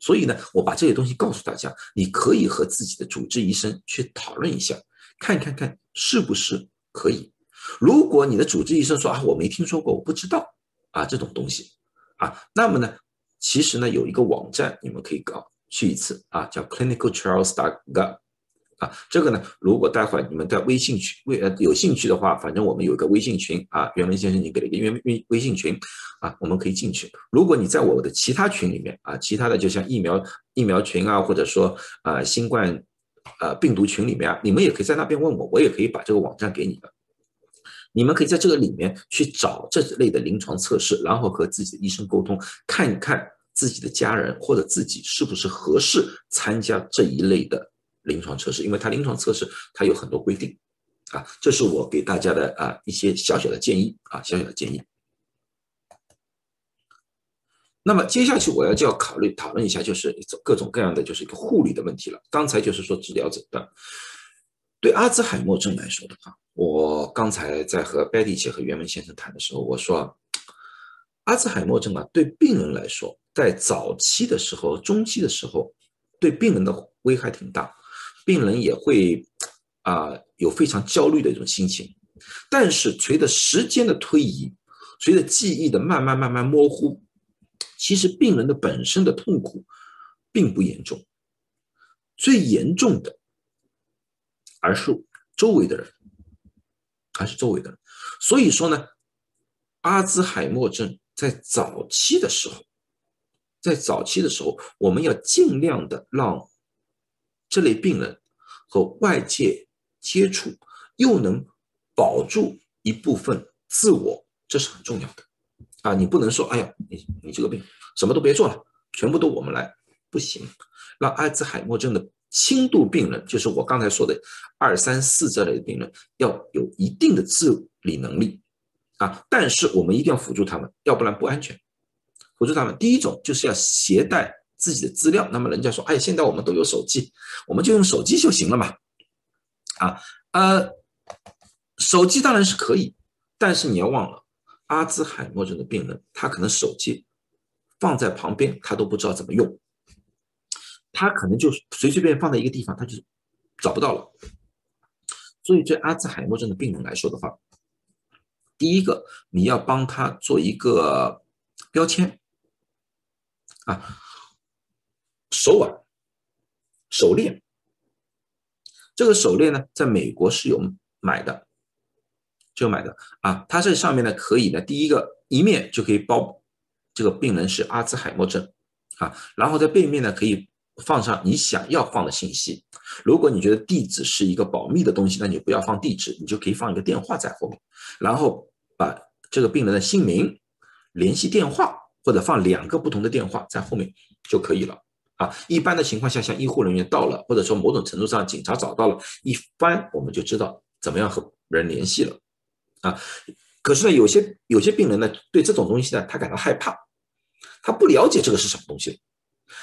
所以呢，我把这些东西告诉大家，你可以和自己的主治医生去讨论一下，看看看是不是可以。如果你的主治医生说啊，我没听说过，我不知道啊这种东西啊，那么呢，其实呢有一个网站你们可以搞去一次啊，叫 clinicaltrials.gov。啊，这个呢，如果待会你们在微信群微呃有兴趣的话，反正我们有一个微信群啊，袁文先生你给了一个微微微信群啊，我们可以进去。如果你在我的其他群里面啊，其他的就像疫苗疫苗群啊，或者说啊新冠呃病毒群里面啊，你们也可以在那边问我，我也可以把这个网站给你的。你们可以在这个里面去找这类的临床测试，然后和自己的医生沟通，看一看自己的家人或者自己是不是合适参加这一类的。临床测试，因为它临床测试它有很多规定，啊，这是我给大家的啊一些小小的建议啊，小小的建议。那么接下去我要就要考虑讨论一下，就是各种各样的就是一个护理的问题了。刚才就是说治疗诊断，对阿兹海默症来说的话，我刚才在和 Betty 姐和袁文先生谈的时候，我说，阿兹海默症啊，对病人来说，在早期的时候、中期的时候，对病人的危害挺大，病人也会啊有非常焦虑的一种心情。但是随着时间的推移，随着记忆的慢慢慢慢模糊。其实病人的本身的痛苦并不严重，最严重的而是周围的人，而是周围的人。所以说呢，阿兹海默症在早期的时候，在早期的时候，我们要尽量的让这类病人和外界接触，又能保住一部分自我，这是很重要的。啊，你不能说，哎呀，你你这个病什么都别做了，全部都我们来，不行。让阿兹海默症的轻度病人，就是我刚才说的二三四这类的病人，要有一定的自理能力啊。但是我们一定要辅助他们，要不然不安全。辅助他们，第一种就是要携带自己的资料。那么人家说，哎，现在我们都有手机，我们就用手机就行了嘛。啊，呃，手机当然是可以，但是你要忘了。阿兹海默症的病人，他可能手机放在旁边，他都不知道怎么用，他可能就随随便便放在一个地方，他就找不到了。所以，对阿兹海默症的病人来说的话，第一个你要帮他做一个标签啊，手腕、手链，这个手链呢，在美国是有买的。就买的啊，它这上面呢可以呢，第一个一面就可以包这个病人是阿兹海默症啊，然后在背面呢可以放上你想要放的信息。如果你觉得地址是一个保密的东西，那你不要放地址，你就可以放一个电话在后面，然后把这个病人的姓名、联系电话或者放两个不同的电话在后面就可以了啊。一般的情况下，像医护人员到了，或者说某种程度上警察找到了，一翻我们就知道怎么样和人联系了。啊，可是呢，有些有些病人呢，对这种东西呢，他感到害怕，他不了解这个是什么东西，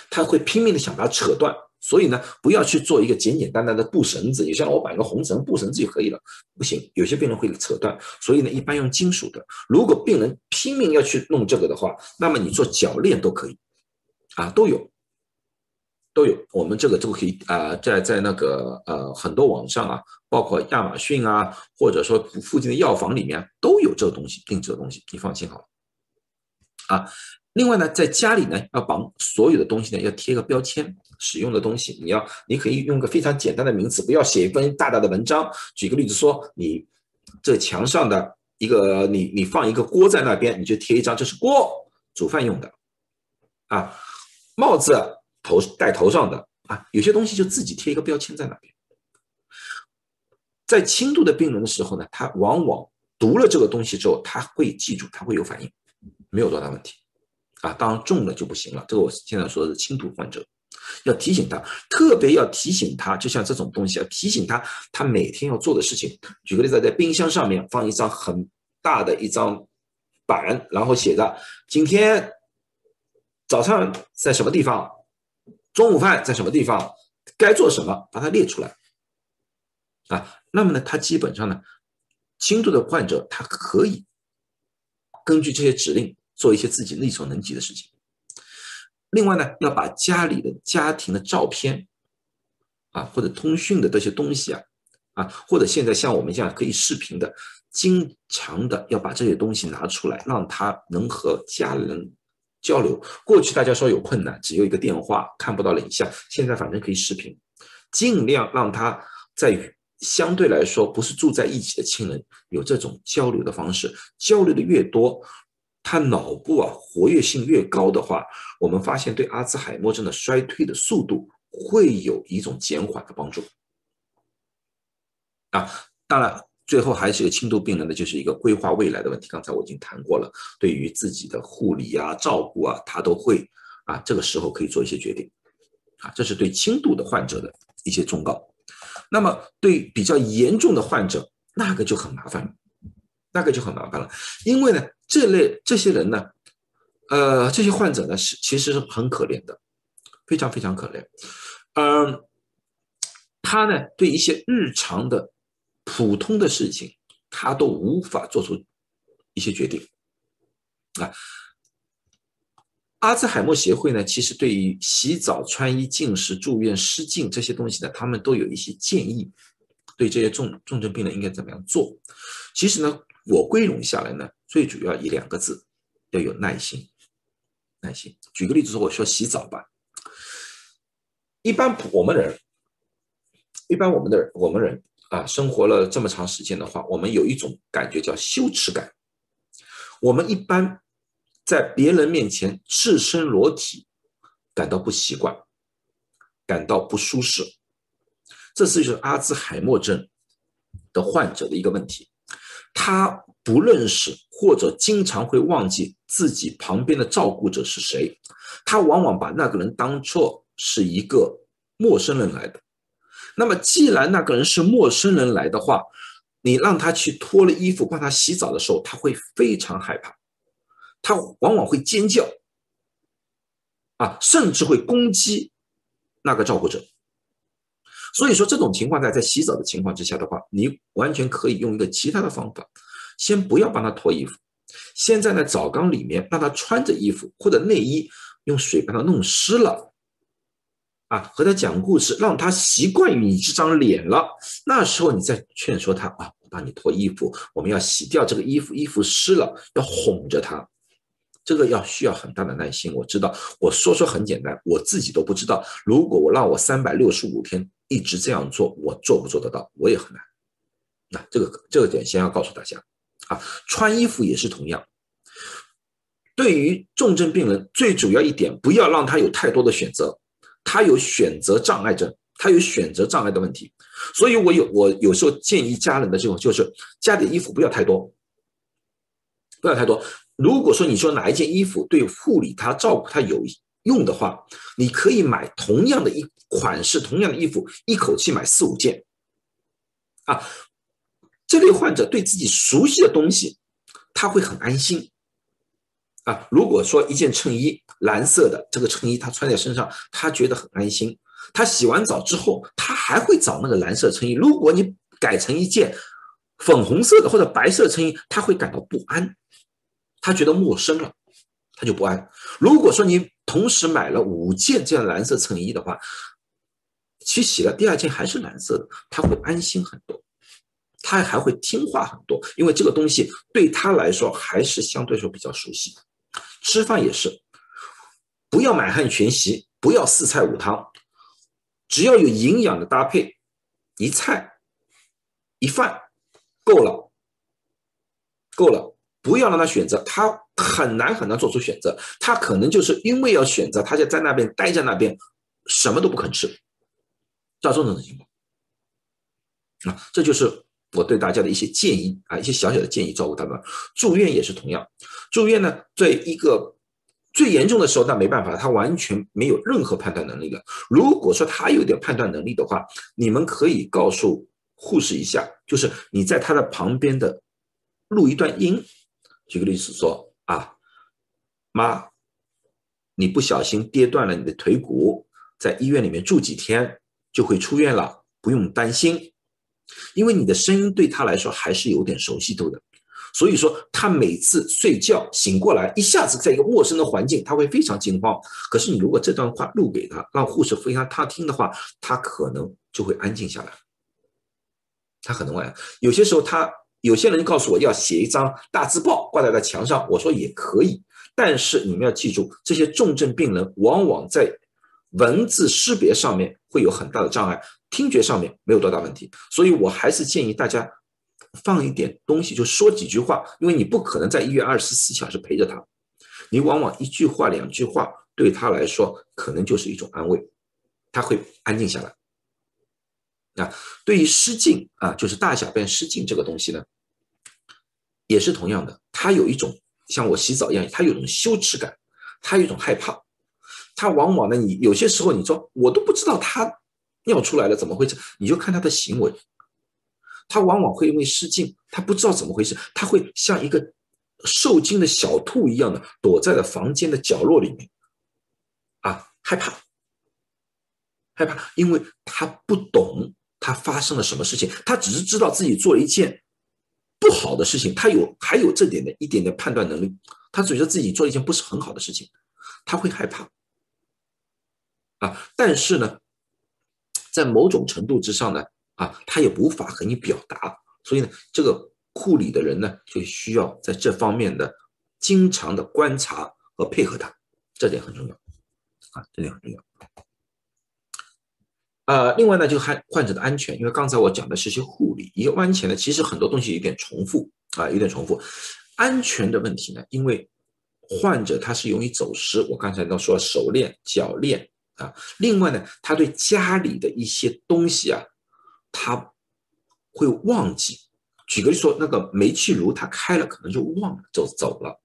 他会拼命的想把它扯断。所以呢，不要去做一个简简单单的布绳子，也像我绑一个红绳布绳子就可以了，不行，有些病人会扯断。所以呢，一般用金属的。如果病人拼命要去弄这个的话，那么你做铰链都可以，啊，都有。都有，我们这个都可以啊，在在那个呃很多网上啊，包括亚马逊啊，或者说附近的药房里面都有这个东西，定制的东西，你放心好了。啊，另外呢，在家里呢要绑所有的东西呢要贴个标签，使用的东西你要你可以用个非常简单的名词，不要写一份大大的文章。举个例子说，你这墙上的一个你你放一个锅在那边，你就贴一张，这是锅煮饭用的。啊，帽子。头戴头上的啊，有些东西就自己贴一个标签在那边。在轻度的病人的时候呢，他往往读了这个东西之后，他会记住，他会有反应，没有多大问题啊。当然重了就不行了。这个我现在说的是轻度患者，要提醒他，特别要提醒他，就像这种东西要提醒他，他每天要做的事情。举个例子，在冰箱上面放一张很大的一张板，然后写着今天早上在什么地方。中午饭在什么地方？该做什么？把它列出来啊。那么呢，他基本上呢，轻度的患者他可以根据这些指令做一些自己力所能及的事情。另外呢，要把家里的家庭的照片啊，或者通讯的这些东西啊，啊，或者现在像我们这样可以视频的，经常的要把这些东西拿出来，让他能和家人。交流过去大家说有困难，只有一个电话看不到影像，现在反正可以视频，尽量让他在相对来说不是住在一起的亲人有这种交流的方式，交流的越多，他脑部啊活跃性越高的话，我们发现对阿兹海默症的衰退的速度会有一种减缓的帮助。啊，当然。最后还是一个轻度病人的，就是一个规划未来的问题。刚才我已经谈过了，对于自己的护理啊、照顾啊，他都会啊，这个时候可以做一些决定啊。这是对轻度的患者的一些忠告。那么对比较严重的患者，那个就很麻烦了，那个就很麻烦了。因为呢，这类这些人呢，呃，这些患者呢是其实是很可怜的，非常非常可怜。嗯，他呢对一些日常的普通的事情，他都无法做出一些决定啊。阿兹海默协会呢，其实对于洗澡、穿衣、进食、住院、失禁这些东西呢，他们都有一些建议，对这些重重症病人应该怎么样做。其实呢，我归拢下来呢，最主要以两个字，要有耐心。耐心。举个例子说，我说洗澡吧。一般我们人，一般我们的人，我们人啊，生活了这么长时间的话，我们有一种感觉叫羞耻感。我们一般在别人面前赤身裸体，感到不习惯，感到不舒适。这是就是阿兹海默症的患者的一个问题，他不认识或者经常会忘记自己旁边的照顾者是谁，他往往把那个人当做是一个陌生人来的。那么，既然那个人是陌生人来的话，你让他去脱了衣服帮他洗澡的时候，他会非常害怕，他往往会尖叫，啊，甚至会攻击那个照顾者。所以说，这种情况在在洗澡的情况之下的话，你完全可以用一个其他的方法，先不要帮他脱衣服，先在那澡缸里面让他穿着衣服或者内衣，用水把他弄湿了，啊，和他讲故事，让他习惯于你这张脸了。那时候你再劝说他啊，我帮你脱衣服，我们要洗掉这个衣服，衣服湿了要哄着他。这个要需要很大的耐心，我知道，我说说很简单，我自己都不知道。如果我让我三百六十五天一直这样做，我做不做得到？我也很难。那这个这个点先要告诉大家啊，穿衣服也是同样。对于重症病人，最主要一点，不要让他有太多的选择，他有选择障碍症，他有选择障碍的问题。所以我有我有时候建议家人的这种，就是加点衣服不要太多，不要太多。如果说你说哪一件衣服对护理他、照顾他有用的话，你可以买同样的一款式、同样的衣服，一口气买四五件。啊，这类患者对自己熟悉的东西，他会很安心。啊，如果说一件衬衣蓝色的这个衬衣他穿在身上，他觉得很安心。他洗完澡之后，他还会找那个蓝色衬衣。如果你改成一件粉红色的或者白色衬衣，他会感到不安。他觉得陌生了，他就不安。如果说你同时买了五件这样蓝色衬衣的话，去洗了第二件还是蓝色的，他会安心很多，他还会听话很多，因为这个东西对他来说还是相对说比较熟悉。吃饭也是，不要满汉全席，不要四菜五汤，只要有营养的搭配，一菜一饭够了，够了。不要让他选择，他很难很难做出选择。他可能就是因为要选择，他就在那边待在那边，什么都不肯吃，到这种情况。啊，这就是我对大家的一些建议啊，一些小小的建议，照顾他们。住院也是同样，住院呢，在一个最严重的时候，那没办法，他完全没有任何判断能力了。如果说他有点判断能力的话，你们可以告诉护士一下，就是你在他的旁边的录一段音。举个例子说啊，妈，你不小心跌断了你的腿骨，在医院里面住几天就会出院了，不用担心。因为你的声音对他来说还是有点熟悉度的，所以说他每次睡觉醒过来，一下子在一个陌生的环境，他会非常惊慌。可是你如果这段话录给他，让护士分享他听的话，他可能就会安静下来。他可能会有些时候他。有些人告诉我要写一张大字报挂在在墙上，我说也可以，但是你们要记住，这些重症病人往往在文字识别上面会有很大的障碍，听觉上面没有多大问题，所以我还是建议大家放一点东西，就说几句话，因为你不可能在医院二十四小时陪着他，你往往一句话两句话对他来说可能就是一种安慰，他会安静下来。啊，对于失禁啊，就是大小便失禁这个东西呢，也是同样的，他有一种像我洗澡一样，他有一种羞耻感，他有一种害怕，他往往呢，你有些时候你说我都不知道他尿出来了怎么回事，你就看他的行为，他往往会因为失禁，他不知道怎么回事，他会像一个受惊的小兔一样的躲在了房间的角落里面，啊，害怕，害怕，因为他不懂他发生了什么事情，他只是知道自己做了一件不好的事情，他有还有这点的一点的判断能力，他觉得自己做了一件不是很好的事情，他会害怕，啊，但是呢，在某种程度之上呢，啊，他也无法和你表达，所以呢，这个。护理的人呢，就需要在这方面的经常的观察和配合他，这点很重要啊，这点很重要。呃，另外呢，就还患者的安全，因为刚才我讲的是些护理，一个安全呢，其实很多东西有点重复啊，有点重复。安全的问题呢，因为患者他是容易走失，我刚才都说手链、脚链啊，另外呢，他对家里的一些东西啊，他会忘记。举个例说，那个煤气炉他开了，可能就忘了就走了，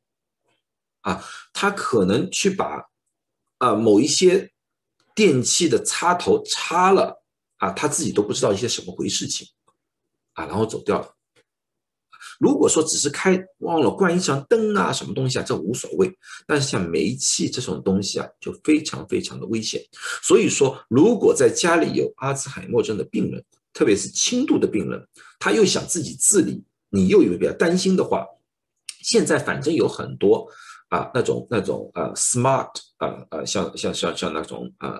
啊，他可能去把啊某一些电器的插头插了，啊，他自己都不知道一些什么回事情，啊，然后走掉了。如果说只是开忘了关一盏灯啊，什么东西啊，这无所谓。但是像煤气这种东西啊，就非常非常的危险。所以说，如果在家里有阿兹海默症的病人，特别是轻度的病人，他又想自己自理，你又有比较担心的话，现在反正有很多啊那种那种呃 smart 啊呃像像像像那种呃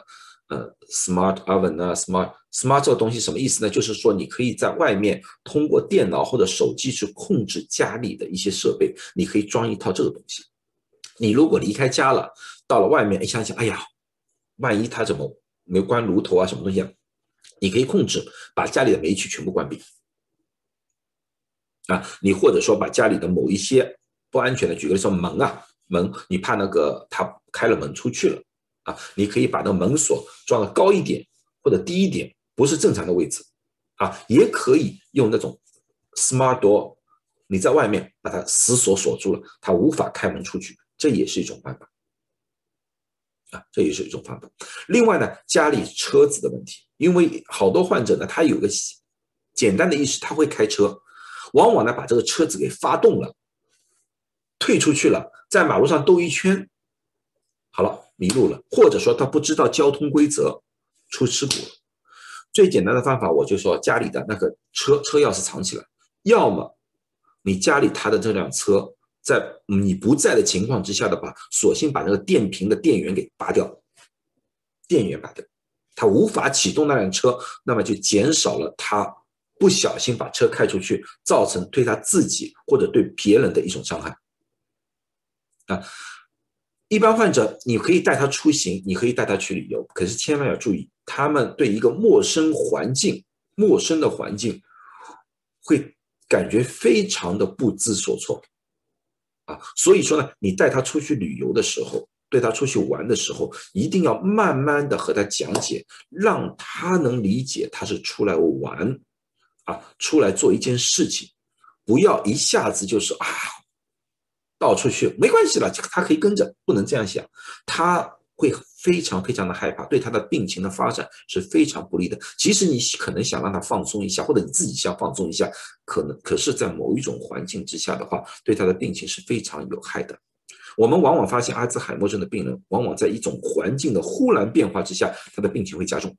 呃 smart oven 啊 smart smart 这个东西什么意思呢？就是说你可以在外面通过电脑或者手机去控制家里的一些设备，你可以装一套这个东西。你如果离开家了，到了外面，一想想，哎呀，万一他怎么没关炉头啊什么东西啊？你可以控制把家里的煤气全部关闭，啊，你或者说把家里的某一些不安全的，举个例说门啊门，你怕那个他开了门出去了，啊，你可以把那门锁装的高一点或者低一点，不是正常的位置，啊，也可以用那种 smart door，你在外面把它死锁锁住了，它无法开门出去，这也是一种办法。啊，这也是一种方法。另外呢，家里车子的问题，因为好多患者呢，他有个简单的意识，他会开车，往往呢把这个车子给发动了，退出去了，在马路上兜一圈，好了，迷路了，或者说他不知道交通规则，出事故了。最简单的方法，我就说家里的那个车车钥匙藏起来，要么你家里他的这辆车。在你不在的情况之下的话，索性把那个电瓶的电源给拔掉，电源拔掉，他无法启动那辆车，那么就减少了他不小心把车开出去，造成对他自己或者对别人的一种伤害。啊，一般患者你可以带他出行，你可以带他去旅游，可是千万要注意，他们对一个陌生环境、陌生的环境会感觉非常的不知所措。啊，所以说呢，你带他出去旅游的时候，带他出去玩的时候，一定要慢慢的和他讲解，让他能理解他是出来玩，啊，出来做一件事情，不要一下子就是啊，到处去没关系了，他可以跟着，不能这样想，他。会非常非常的害怕，对他的病情的发展是非常不利的。即使你可能想让他放松一下，或者你自己想放松一下，可能可是在某一种环境之下的话，对他的病情是非常有害的。我们往往发现阿兹海默症的病人，往往在一种环境的忽然变化之下，他的病情会加重，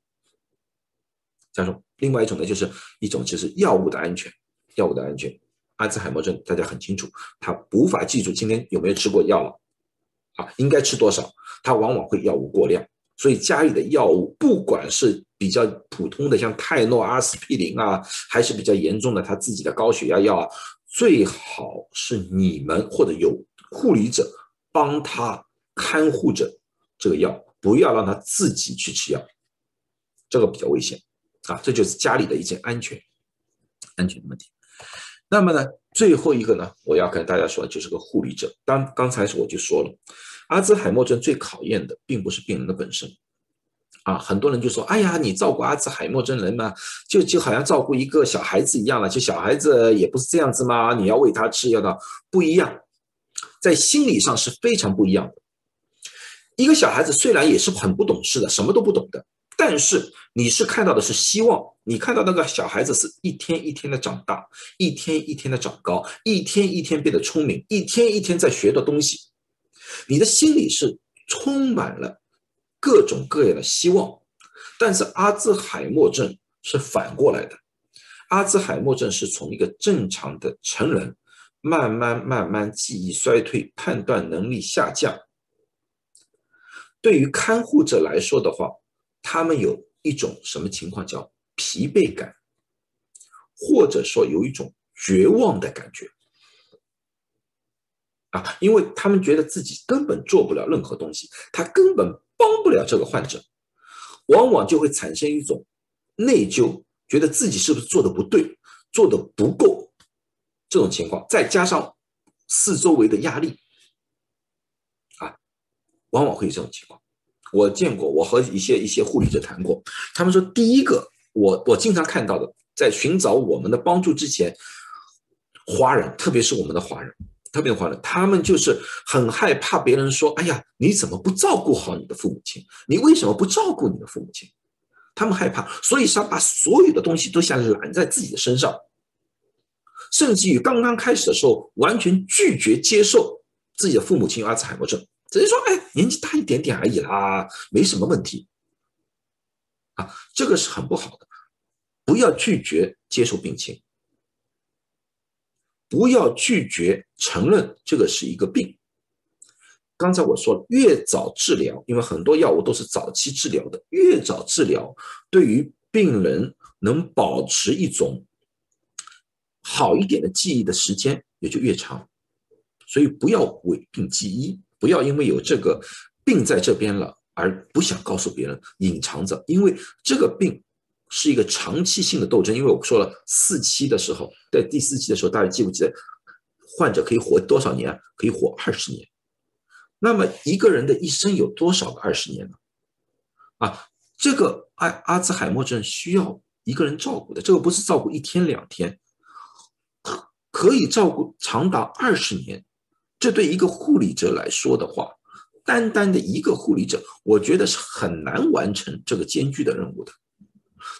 加重。另外一种呢，就是一种就是药物的安全，药物的安全。阿兹海默症大家很清楚，他无法记住今天有没有吃过药了。啊，应该吃多少？他往往会药物过量，所以家里的药物，不管是比较普通的像泰诺、阿司匹林啊，还是比较严重的他自己的高血压药啊，最好是你们或者有护理者帮他看护着这个药，不要让他自己去吃药，这个比较危险啊。这就是家里的一件安全安全的问题。那么呢，最后一个呢，我要跟大家说的，就是个护理者。当刚才我就说了，阿兹海默症最考验的并不是病人的本身，啊，很多人就说，哎呀，你照顾阿兹海默症人嘛，就就好像照顾一个小孩子一样了，就小孩子也不是这样子嘛？你要喂他吃药的，不一样，在心理上是非常不一样的。一个小孩子虽然也是很不懂事的，什么都不懂的，但是你是看到的是希望，你看到那个小孩子是一天一天的长大，一天一天的长高，一天一天变得聪明，一天一天在学的东西，你的心里是充满了各种各样的希望。但是阿兹海默症是反过来的，阿兹海默症是从一个正常的成人，慢慢慢慢记忆衰退，判断能力下降。对于看护者来说的话，他们有一种什么情况？叫？疲惫感，或者说有一种绝望的感觉。啊，因为他们觉得自己根本做不了任何东西，他根本帮不了这个患者，往往就会产生一种内疚，觉得自己是不是做的不对，做的不够这种情况，再加上四周围的压力。啊，往往会有这种情况。我见过，我和一些一些护理者谈过，他们说第一个。我我经常看到的，在寻找我们的帮助之前，华人，特别是我们的华人，特别华人，他们就是很害怕别人说：“哎呀，你怎么不照顾好你的父母亲？你为什么不照顾你的父母亲？”他们害怕，所以想把所有的东西都想揽在自己的身上，甚至于刚刚开始的时候，完全拒绝接受自己的父母亲有阿兹海默症，只是说：“哎，年纪大一点点而已啦，没什么问题。”啊，这个是很不好的。不要拒绝接受病情，不要拒绝承认这个是一个病。刚才我说了，越早治疗，因为很多药物都是早期治疗的，越早治疗，对于病人能保持一种好一点的记忆的时间也就越长。所以不要伪病记医，不要因为有这个病在这边了而不想告诉别人，隐藏着，因为这个病。是一个长期性的斗争，因为我说了四期的时候，在第四期的时候，大家记不记得，患者可以活多少年？可以活二十年。那么一个人的一生有多少个二十年呢？啊，这个阿阿兹海默症需要一个人照顾的，这个不是照顾一天两天，可以照顾长达二十年。这对一个护理者来说的话，单单的一个护理者，我觉得是很难完成这个艰巨的任务的。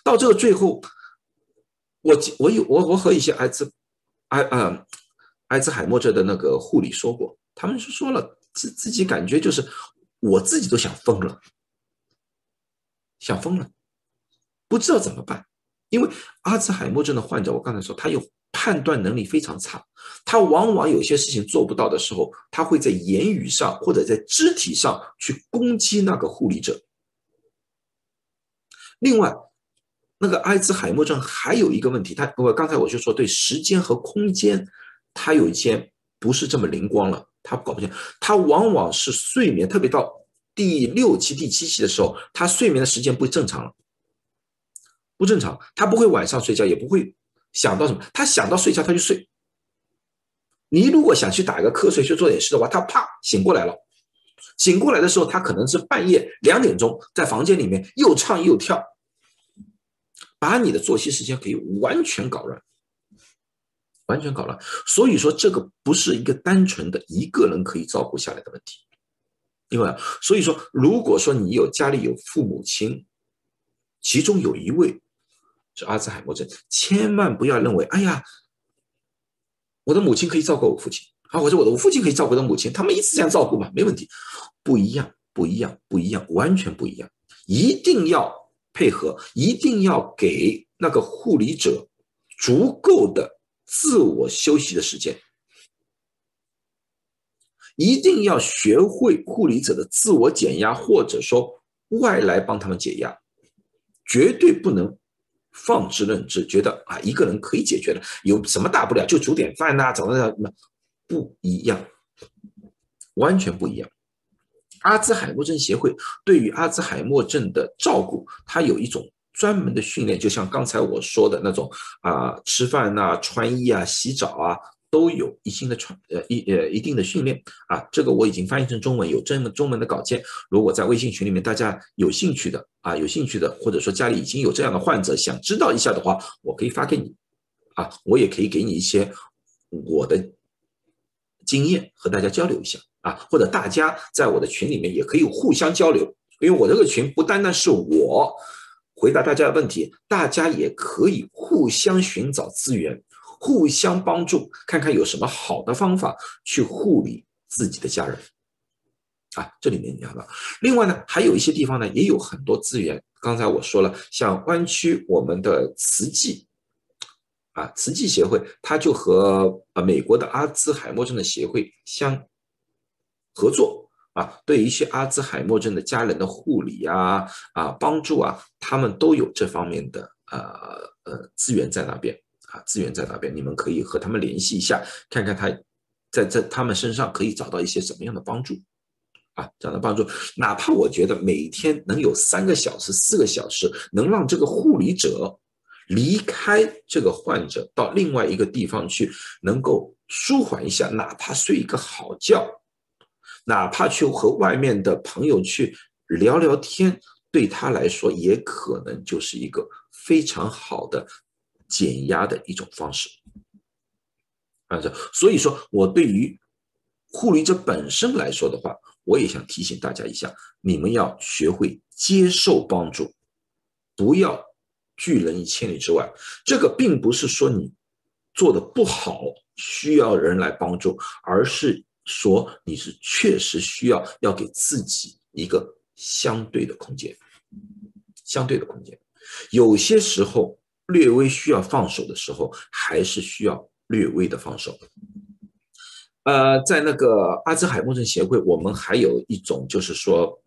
到这个最后，我我有我我和一些艾滋艾啊艾滋海默症的那个护理说过，他们是说了自自己感觉就是我自己都想疯了，想疯了，不知道怎么办。因为阿兹海默症的患者，我刚才说他有判断能力非常差，他往往有些事情做不到的时候，他会在言语上或者在肢体上去攻击那个护理者。另外。那个阿兹海默症还有一个问题，他我刚才我就说，对时间和空间，他有一些不是这么灵光了，他搞不清，他往往是睡眠，特别到第六期、第七期的时候，他睡眠的时间不正常了，不正常，他不会晚上睡觉，也不会想到什么，他想到睡觉他就睡。你如果想去打一个瞌睡去做点事的话，他啪醒过来了，醒过来的时候，他可能是半夜两点钟，在房间里面又唱又跳。把你的作息时间可以完全搞乱，完全搞乱。所以说，这个不是一个单纯的一个人可以照顾下来的问题。因为，所以说，如果说你有家里有父母亲，其中有一位是阿兹海默症，千万不要认为，哎呀，我的母亲可以照顾我父亲啊，或者我的我父亲可以照顾我的母亲，他们一直这样照顾嘛，没问题。不一样，不一样，不一样，完全不一样，一定要。配合一定要给那个护理者足够的自我休息的时间，一定要学会护理者的自我减压，或者说外来帮他们解压，绝对不能放之任之，觉得啊一个人可以解决的，有什么大不了，就煮点饭呐，早上什么不一样，完全不一样。阿兹海默症协会对于阿兹海默症的照顾，它有一种专门的训练，就像刚才我说的那种啊，吃饭呐、穿衣啊、洗澡啊，都有一定的传呃一呃一定的训练啊。这个我已经翻译成中文，有这么中文的稿件。如果在微信群里面大家有兴趣的啊，有兴趣的，或者说家里已经有这样的患者，想知道一下的话，我可以发给你啊，我也可以给你一些我的经验和大家交流一下。啊，或者大家在我的群里面也可以互相交流，因为我这个群不单单是我回答大家的问题，大家也可以互相寻找资源，互相帮助，看看有什么好的方法去护理自己的家人。啊，这里面你看到，另外呢，还有一些地方呢，也有很多资源。刚才我说了，像湾区我们的慈济，啊，慈济协会，它就和呃美国的阿兹海默症的协会相合作啊，对一些阿兹海默症的家人的护理啊啊帮助啊，他们都有这方面的呃呃资源在那边啊，资源在那边，你们可以和他们联系一下，看看他在这他们身上可以找到一些什么样的帮助。啊，找到帮助，哪怕我觉得每天能有三个小时、四个小时，能让这个护理者离开这个患者到另外一个地方去，能够舒缓一下，哪怕睡一个好觉，哪怕去和外面的朋友去聊聊天，对他来说也可能就是一个非常好的减压的一种方式。啊，这所以说我对于护理者本身来说的话。我也想提醒大家一下，你们要学会接受帮助，不要拒人于千里之外。这个并不是说你做的不好，需要人来帮助，而是说你是确实需要要给自己一个相对的空间，相对的空间。有些时候略微需要放手的时候，还是需要略微的放手。呃，在那个阿兹海默症协会，我们还有一种就是说，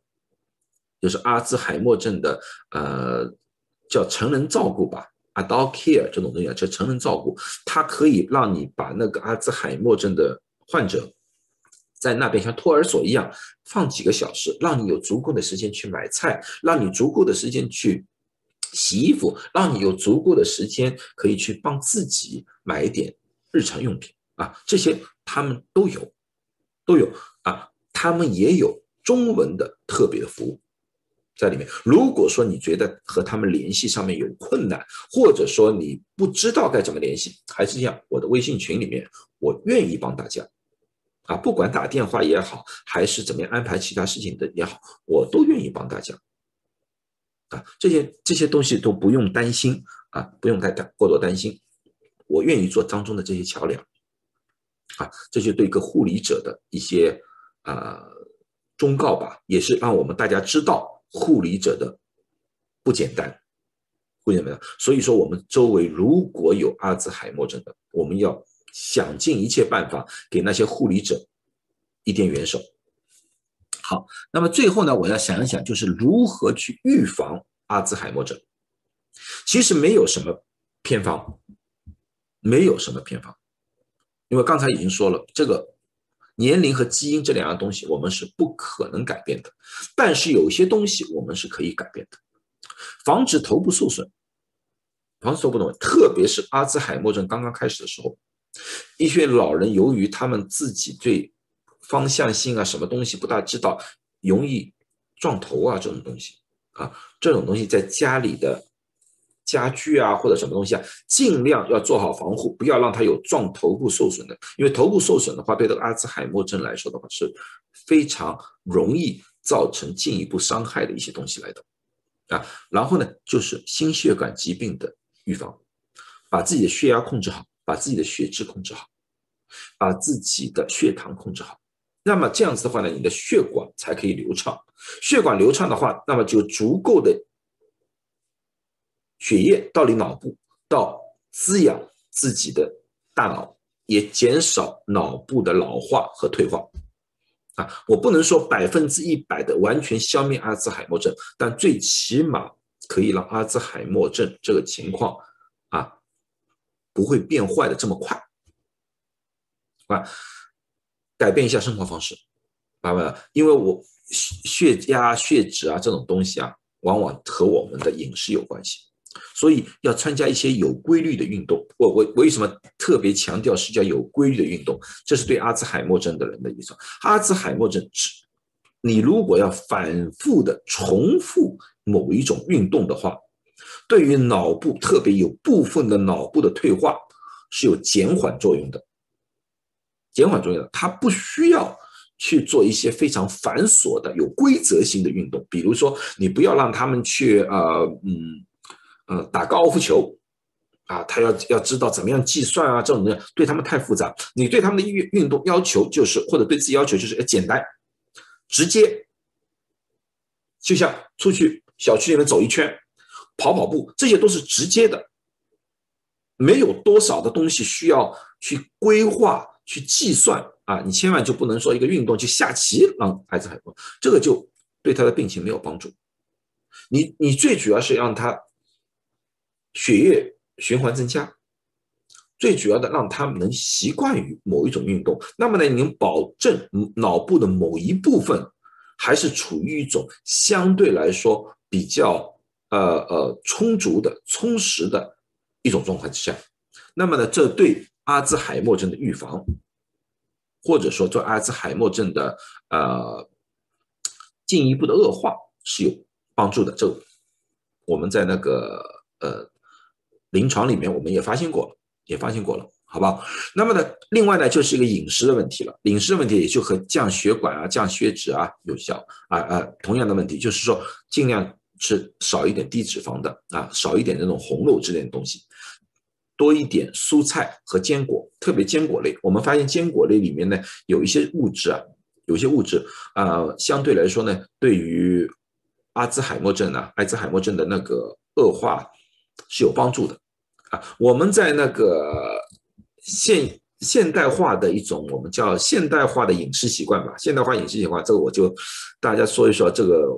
就是阿兹海默症的呃叫成人照顾吧，adult care 这种东西啊，叫成人照顾，它可以让你把那个阿兹海默症的患者在那边像托儿所一样放几个小时，让你有足够的时间去买菜，让你足够的时间去洗衣服，让你有足够的时间可以去帮自己买一点日常用品。啊，这些他们都有，都有啊，他们也有中文的特别的服务在里面。如果说你觉得和他们联系上面有困难，或者说你不知道该怎么联系，还是这样，我的微信群里面，我愿意帮大家啊，不管打电话也好，还是怎么样安排其他事情的也好，我都愿意帮大家啊。这些这些东西都不用担心啊，不用太过多担心，我愿意做当中的这些桥梁。啊，这就对一个护理者的一些呃忠告吧，也是让我们大家知道护理者的不简单，护理怎么样？所以说，我们周围如果有阿兹海默症的，我们要想尽一切办法给那些护理者一点援手。好，那么最后呢，我要想一想，就是如何去预防阿兹海默症。其实没有什么偏方，没有什么偏方。因为刚才已经说了，这个年龄和基因这两样东西我们是不可能改变的，但是有些东西我们是可以改变的，防止头部受损，防止头部受损，特别是阿兹海默症刚刚开始的时候，一些老人由于他们自己对方向性啊什么东西不大知道，容易撞头啊这种东西啊，这种东西在家里的。家具啊，或者什么东西啊，尽量要做好防护，不要让它有撞头部受损的。因为头部受损的话，对这个阿兹海默症来说的话，是非常容易造成进一步伤害的一些东西来的啊。然后呢，就是心血管疾病的预防，把自己的血压控制好，把自己的血脂控制好，把自己的血糖控制好。那么这样子的话呢，你的血管才可以流畅。血管流畅的话，那么就足够的。血液到你脑部，到滋养自己的大脑，也减少脑部的老化和退化。啊，我不能说百分之一百的完全消灭阿兹海默症，但最起码可以让阿兹海默症这个情况啊不会变坏的这么快。啊，改变一下生活方式，明白了？因为我血血压、血脂啊这种东西啊，往往和我们的饮食有关系。所以要参加一些有规律的运动。我我我为什么特别强调是叫有规律的运动？这是对阿兹海默症的人的意思。阿兹海默症是，你如果要反复的重复某一种运动的话，对于脑部，特别有部分的脑部的退化是有减缓作用的。减缓作用的，它不需要去做一些非常繁琐的、有规则性的运动，比如说，你不要让他们去呃嗯呃打高尔夫球啊，他要要知道怎么样计算啊，这种的对他们太复杂。你对他们的运运动要求就是，或者对自己要求就是简单、直接，就像出去小区里面走一圈、跑跑步，这些都是直接的。没有多少的东西需要去规划、去计算啊！你千万就不能说一个运动去下棋让孩子很多，这个就对他的病情没有帮助。你你最主要是让他血液循环增加，最主要的让他能习惯于某一种运动。那么呢，你能保证脑部的某一部分还是处于一种相对来说比较呃呃充足的、充实的。一种状况之下，那么呢，这对阿兹海默症的预防，或者说做阿兹海默症的呃进一步的恶化是有帮助的。这我们在那个呃临床里面我们也发现过，也发现过了，好不好？那么呢，另外呢就是一个饮食的问题了。饮食的问题也就和降血管啊、降血脂啊有效啊啊同样的问题，就是说尽量。吃少一点低脂肪的啊，少一点那种红肉之类的东西，多一点蔬菜和坚果，特别坚果类。我们发现坚果类里面呢，有一些物质啊，有些物质啊，相对来说呢，对于阿兹海默症呢，阿兹海默症的那个恶化是有帮助的啊。我们在那个现现代化的一种我们叫现代化的饮食习惯吧，现代化饮食习惯，这个我就大家说一说这个。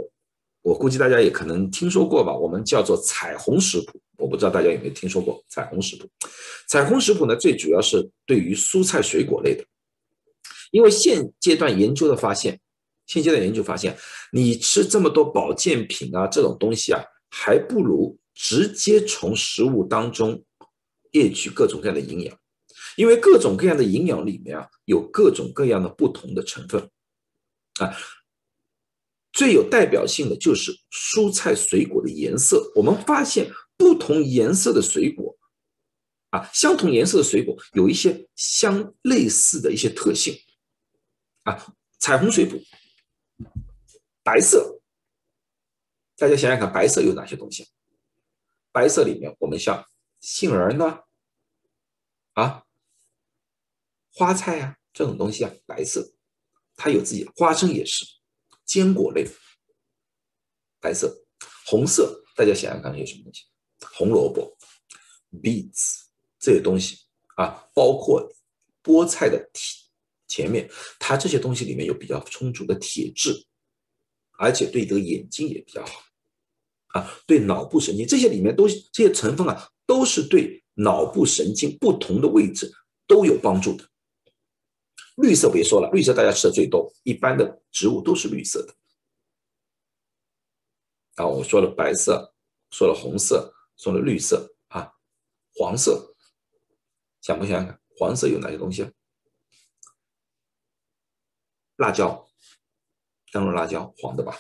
我估计大家也可能听说过吧，我们叫做彩虹食谱，我不知道大家有没有听说过彩虹食谱。彩虹食谱呢，最主要是对于蔬菜水果类的，因为现阶段研究的发现，现阶段研究发现，你吃这么多保健品啊，这种东西啊，还不如直接从食物当中摄取各种各样的营养，因为各种各样的营养里面啊，有各种各样的不同的成分啊。最有代表性的就是蔬菜水果的颜色。我们发现不同颜色的水果，啊，相同颜色的水果有一些相类似的一些特性，啊，彩虹水果，白色，大家想想看，白色有哪些东西？白色里面，我们像杏仁呢，啊，花菜啊这种东西啊，白色，它有自己，花生也是。坚果类，白色、红色，大家想想看有什么东西？红萝卜、beets 这些东西啊，包括菠菜的体前面，它这些东西里面有比较充足的铁质，而且对这个眼睛也比较好啊，对脑部神经这些里面都这些成分啊，都是对脑部神经不同的位置都有帮助的。绿色别说了，绿色大家吃的最多，一般的植物都是绿色的。啊我说了白色，说了红色，说了绿色啊，黄色，想不想看？黄色有哪些东西啊？辣椒，灯笼辣椒，黄的吧？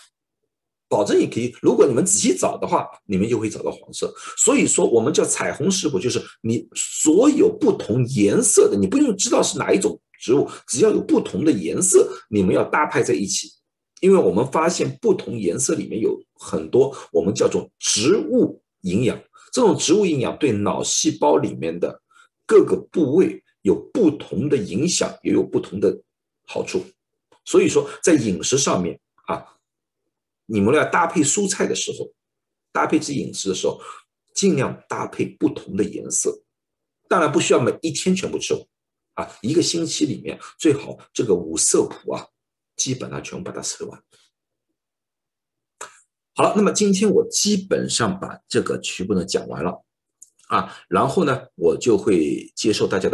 保证也可以。如果你们仔细找的话，你们就会找到黄色。所以说，我们叫彩虹食谱，就是你所有不同颜色的，你不用知道是哪一种。植物只要有不同的颜色，你们要搭配在一起，因为我们发现不同颜色里面有很多我们叫做植物营养，这种植物营养对脑细胞里面的各个部位有不同的影响，也有不同的好处。所以说，在饮食上面啊，你们要搭配蔬菜的时候，搭配这饮食的时候，尽量搭配不同的颜色，当然不需要每一天全部吃完。啊，一个星期里面最好这个五色谱啊，基本上全部把它吃完。好了，那么今天我基本上把这个全部呢讲完了啊，然后呢，我就会接受大家的。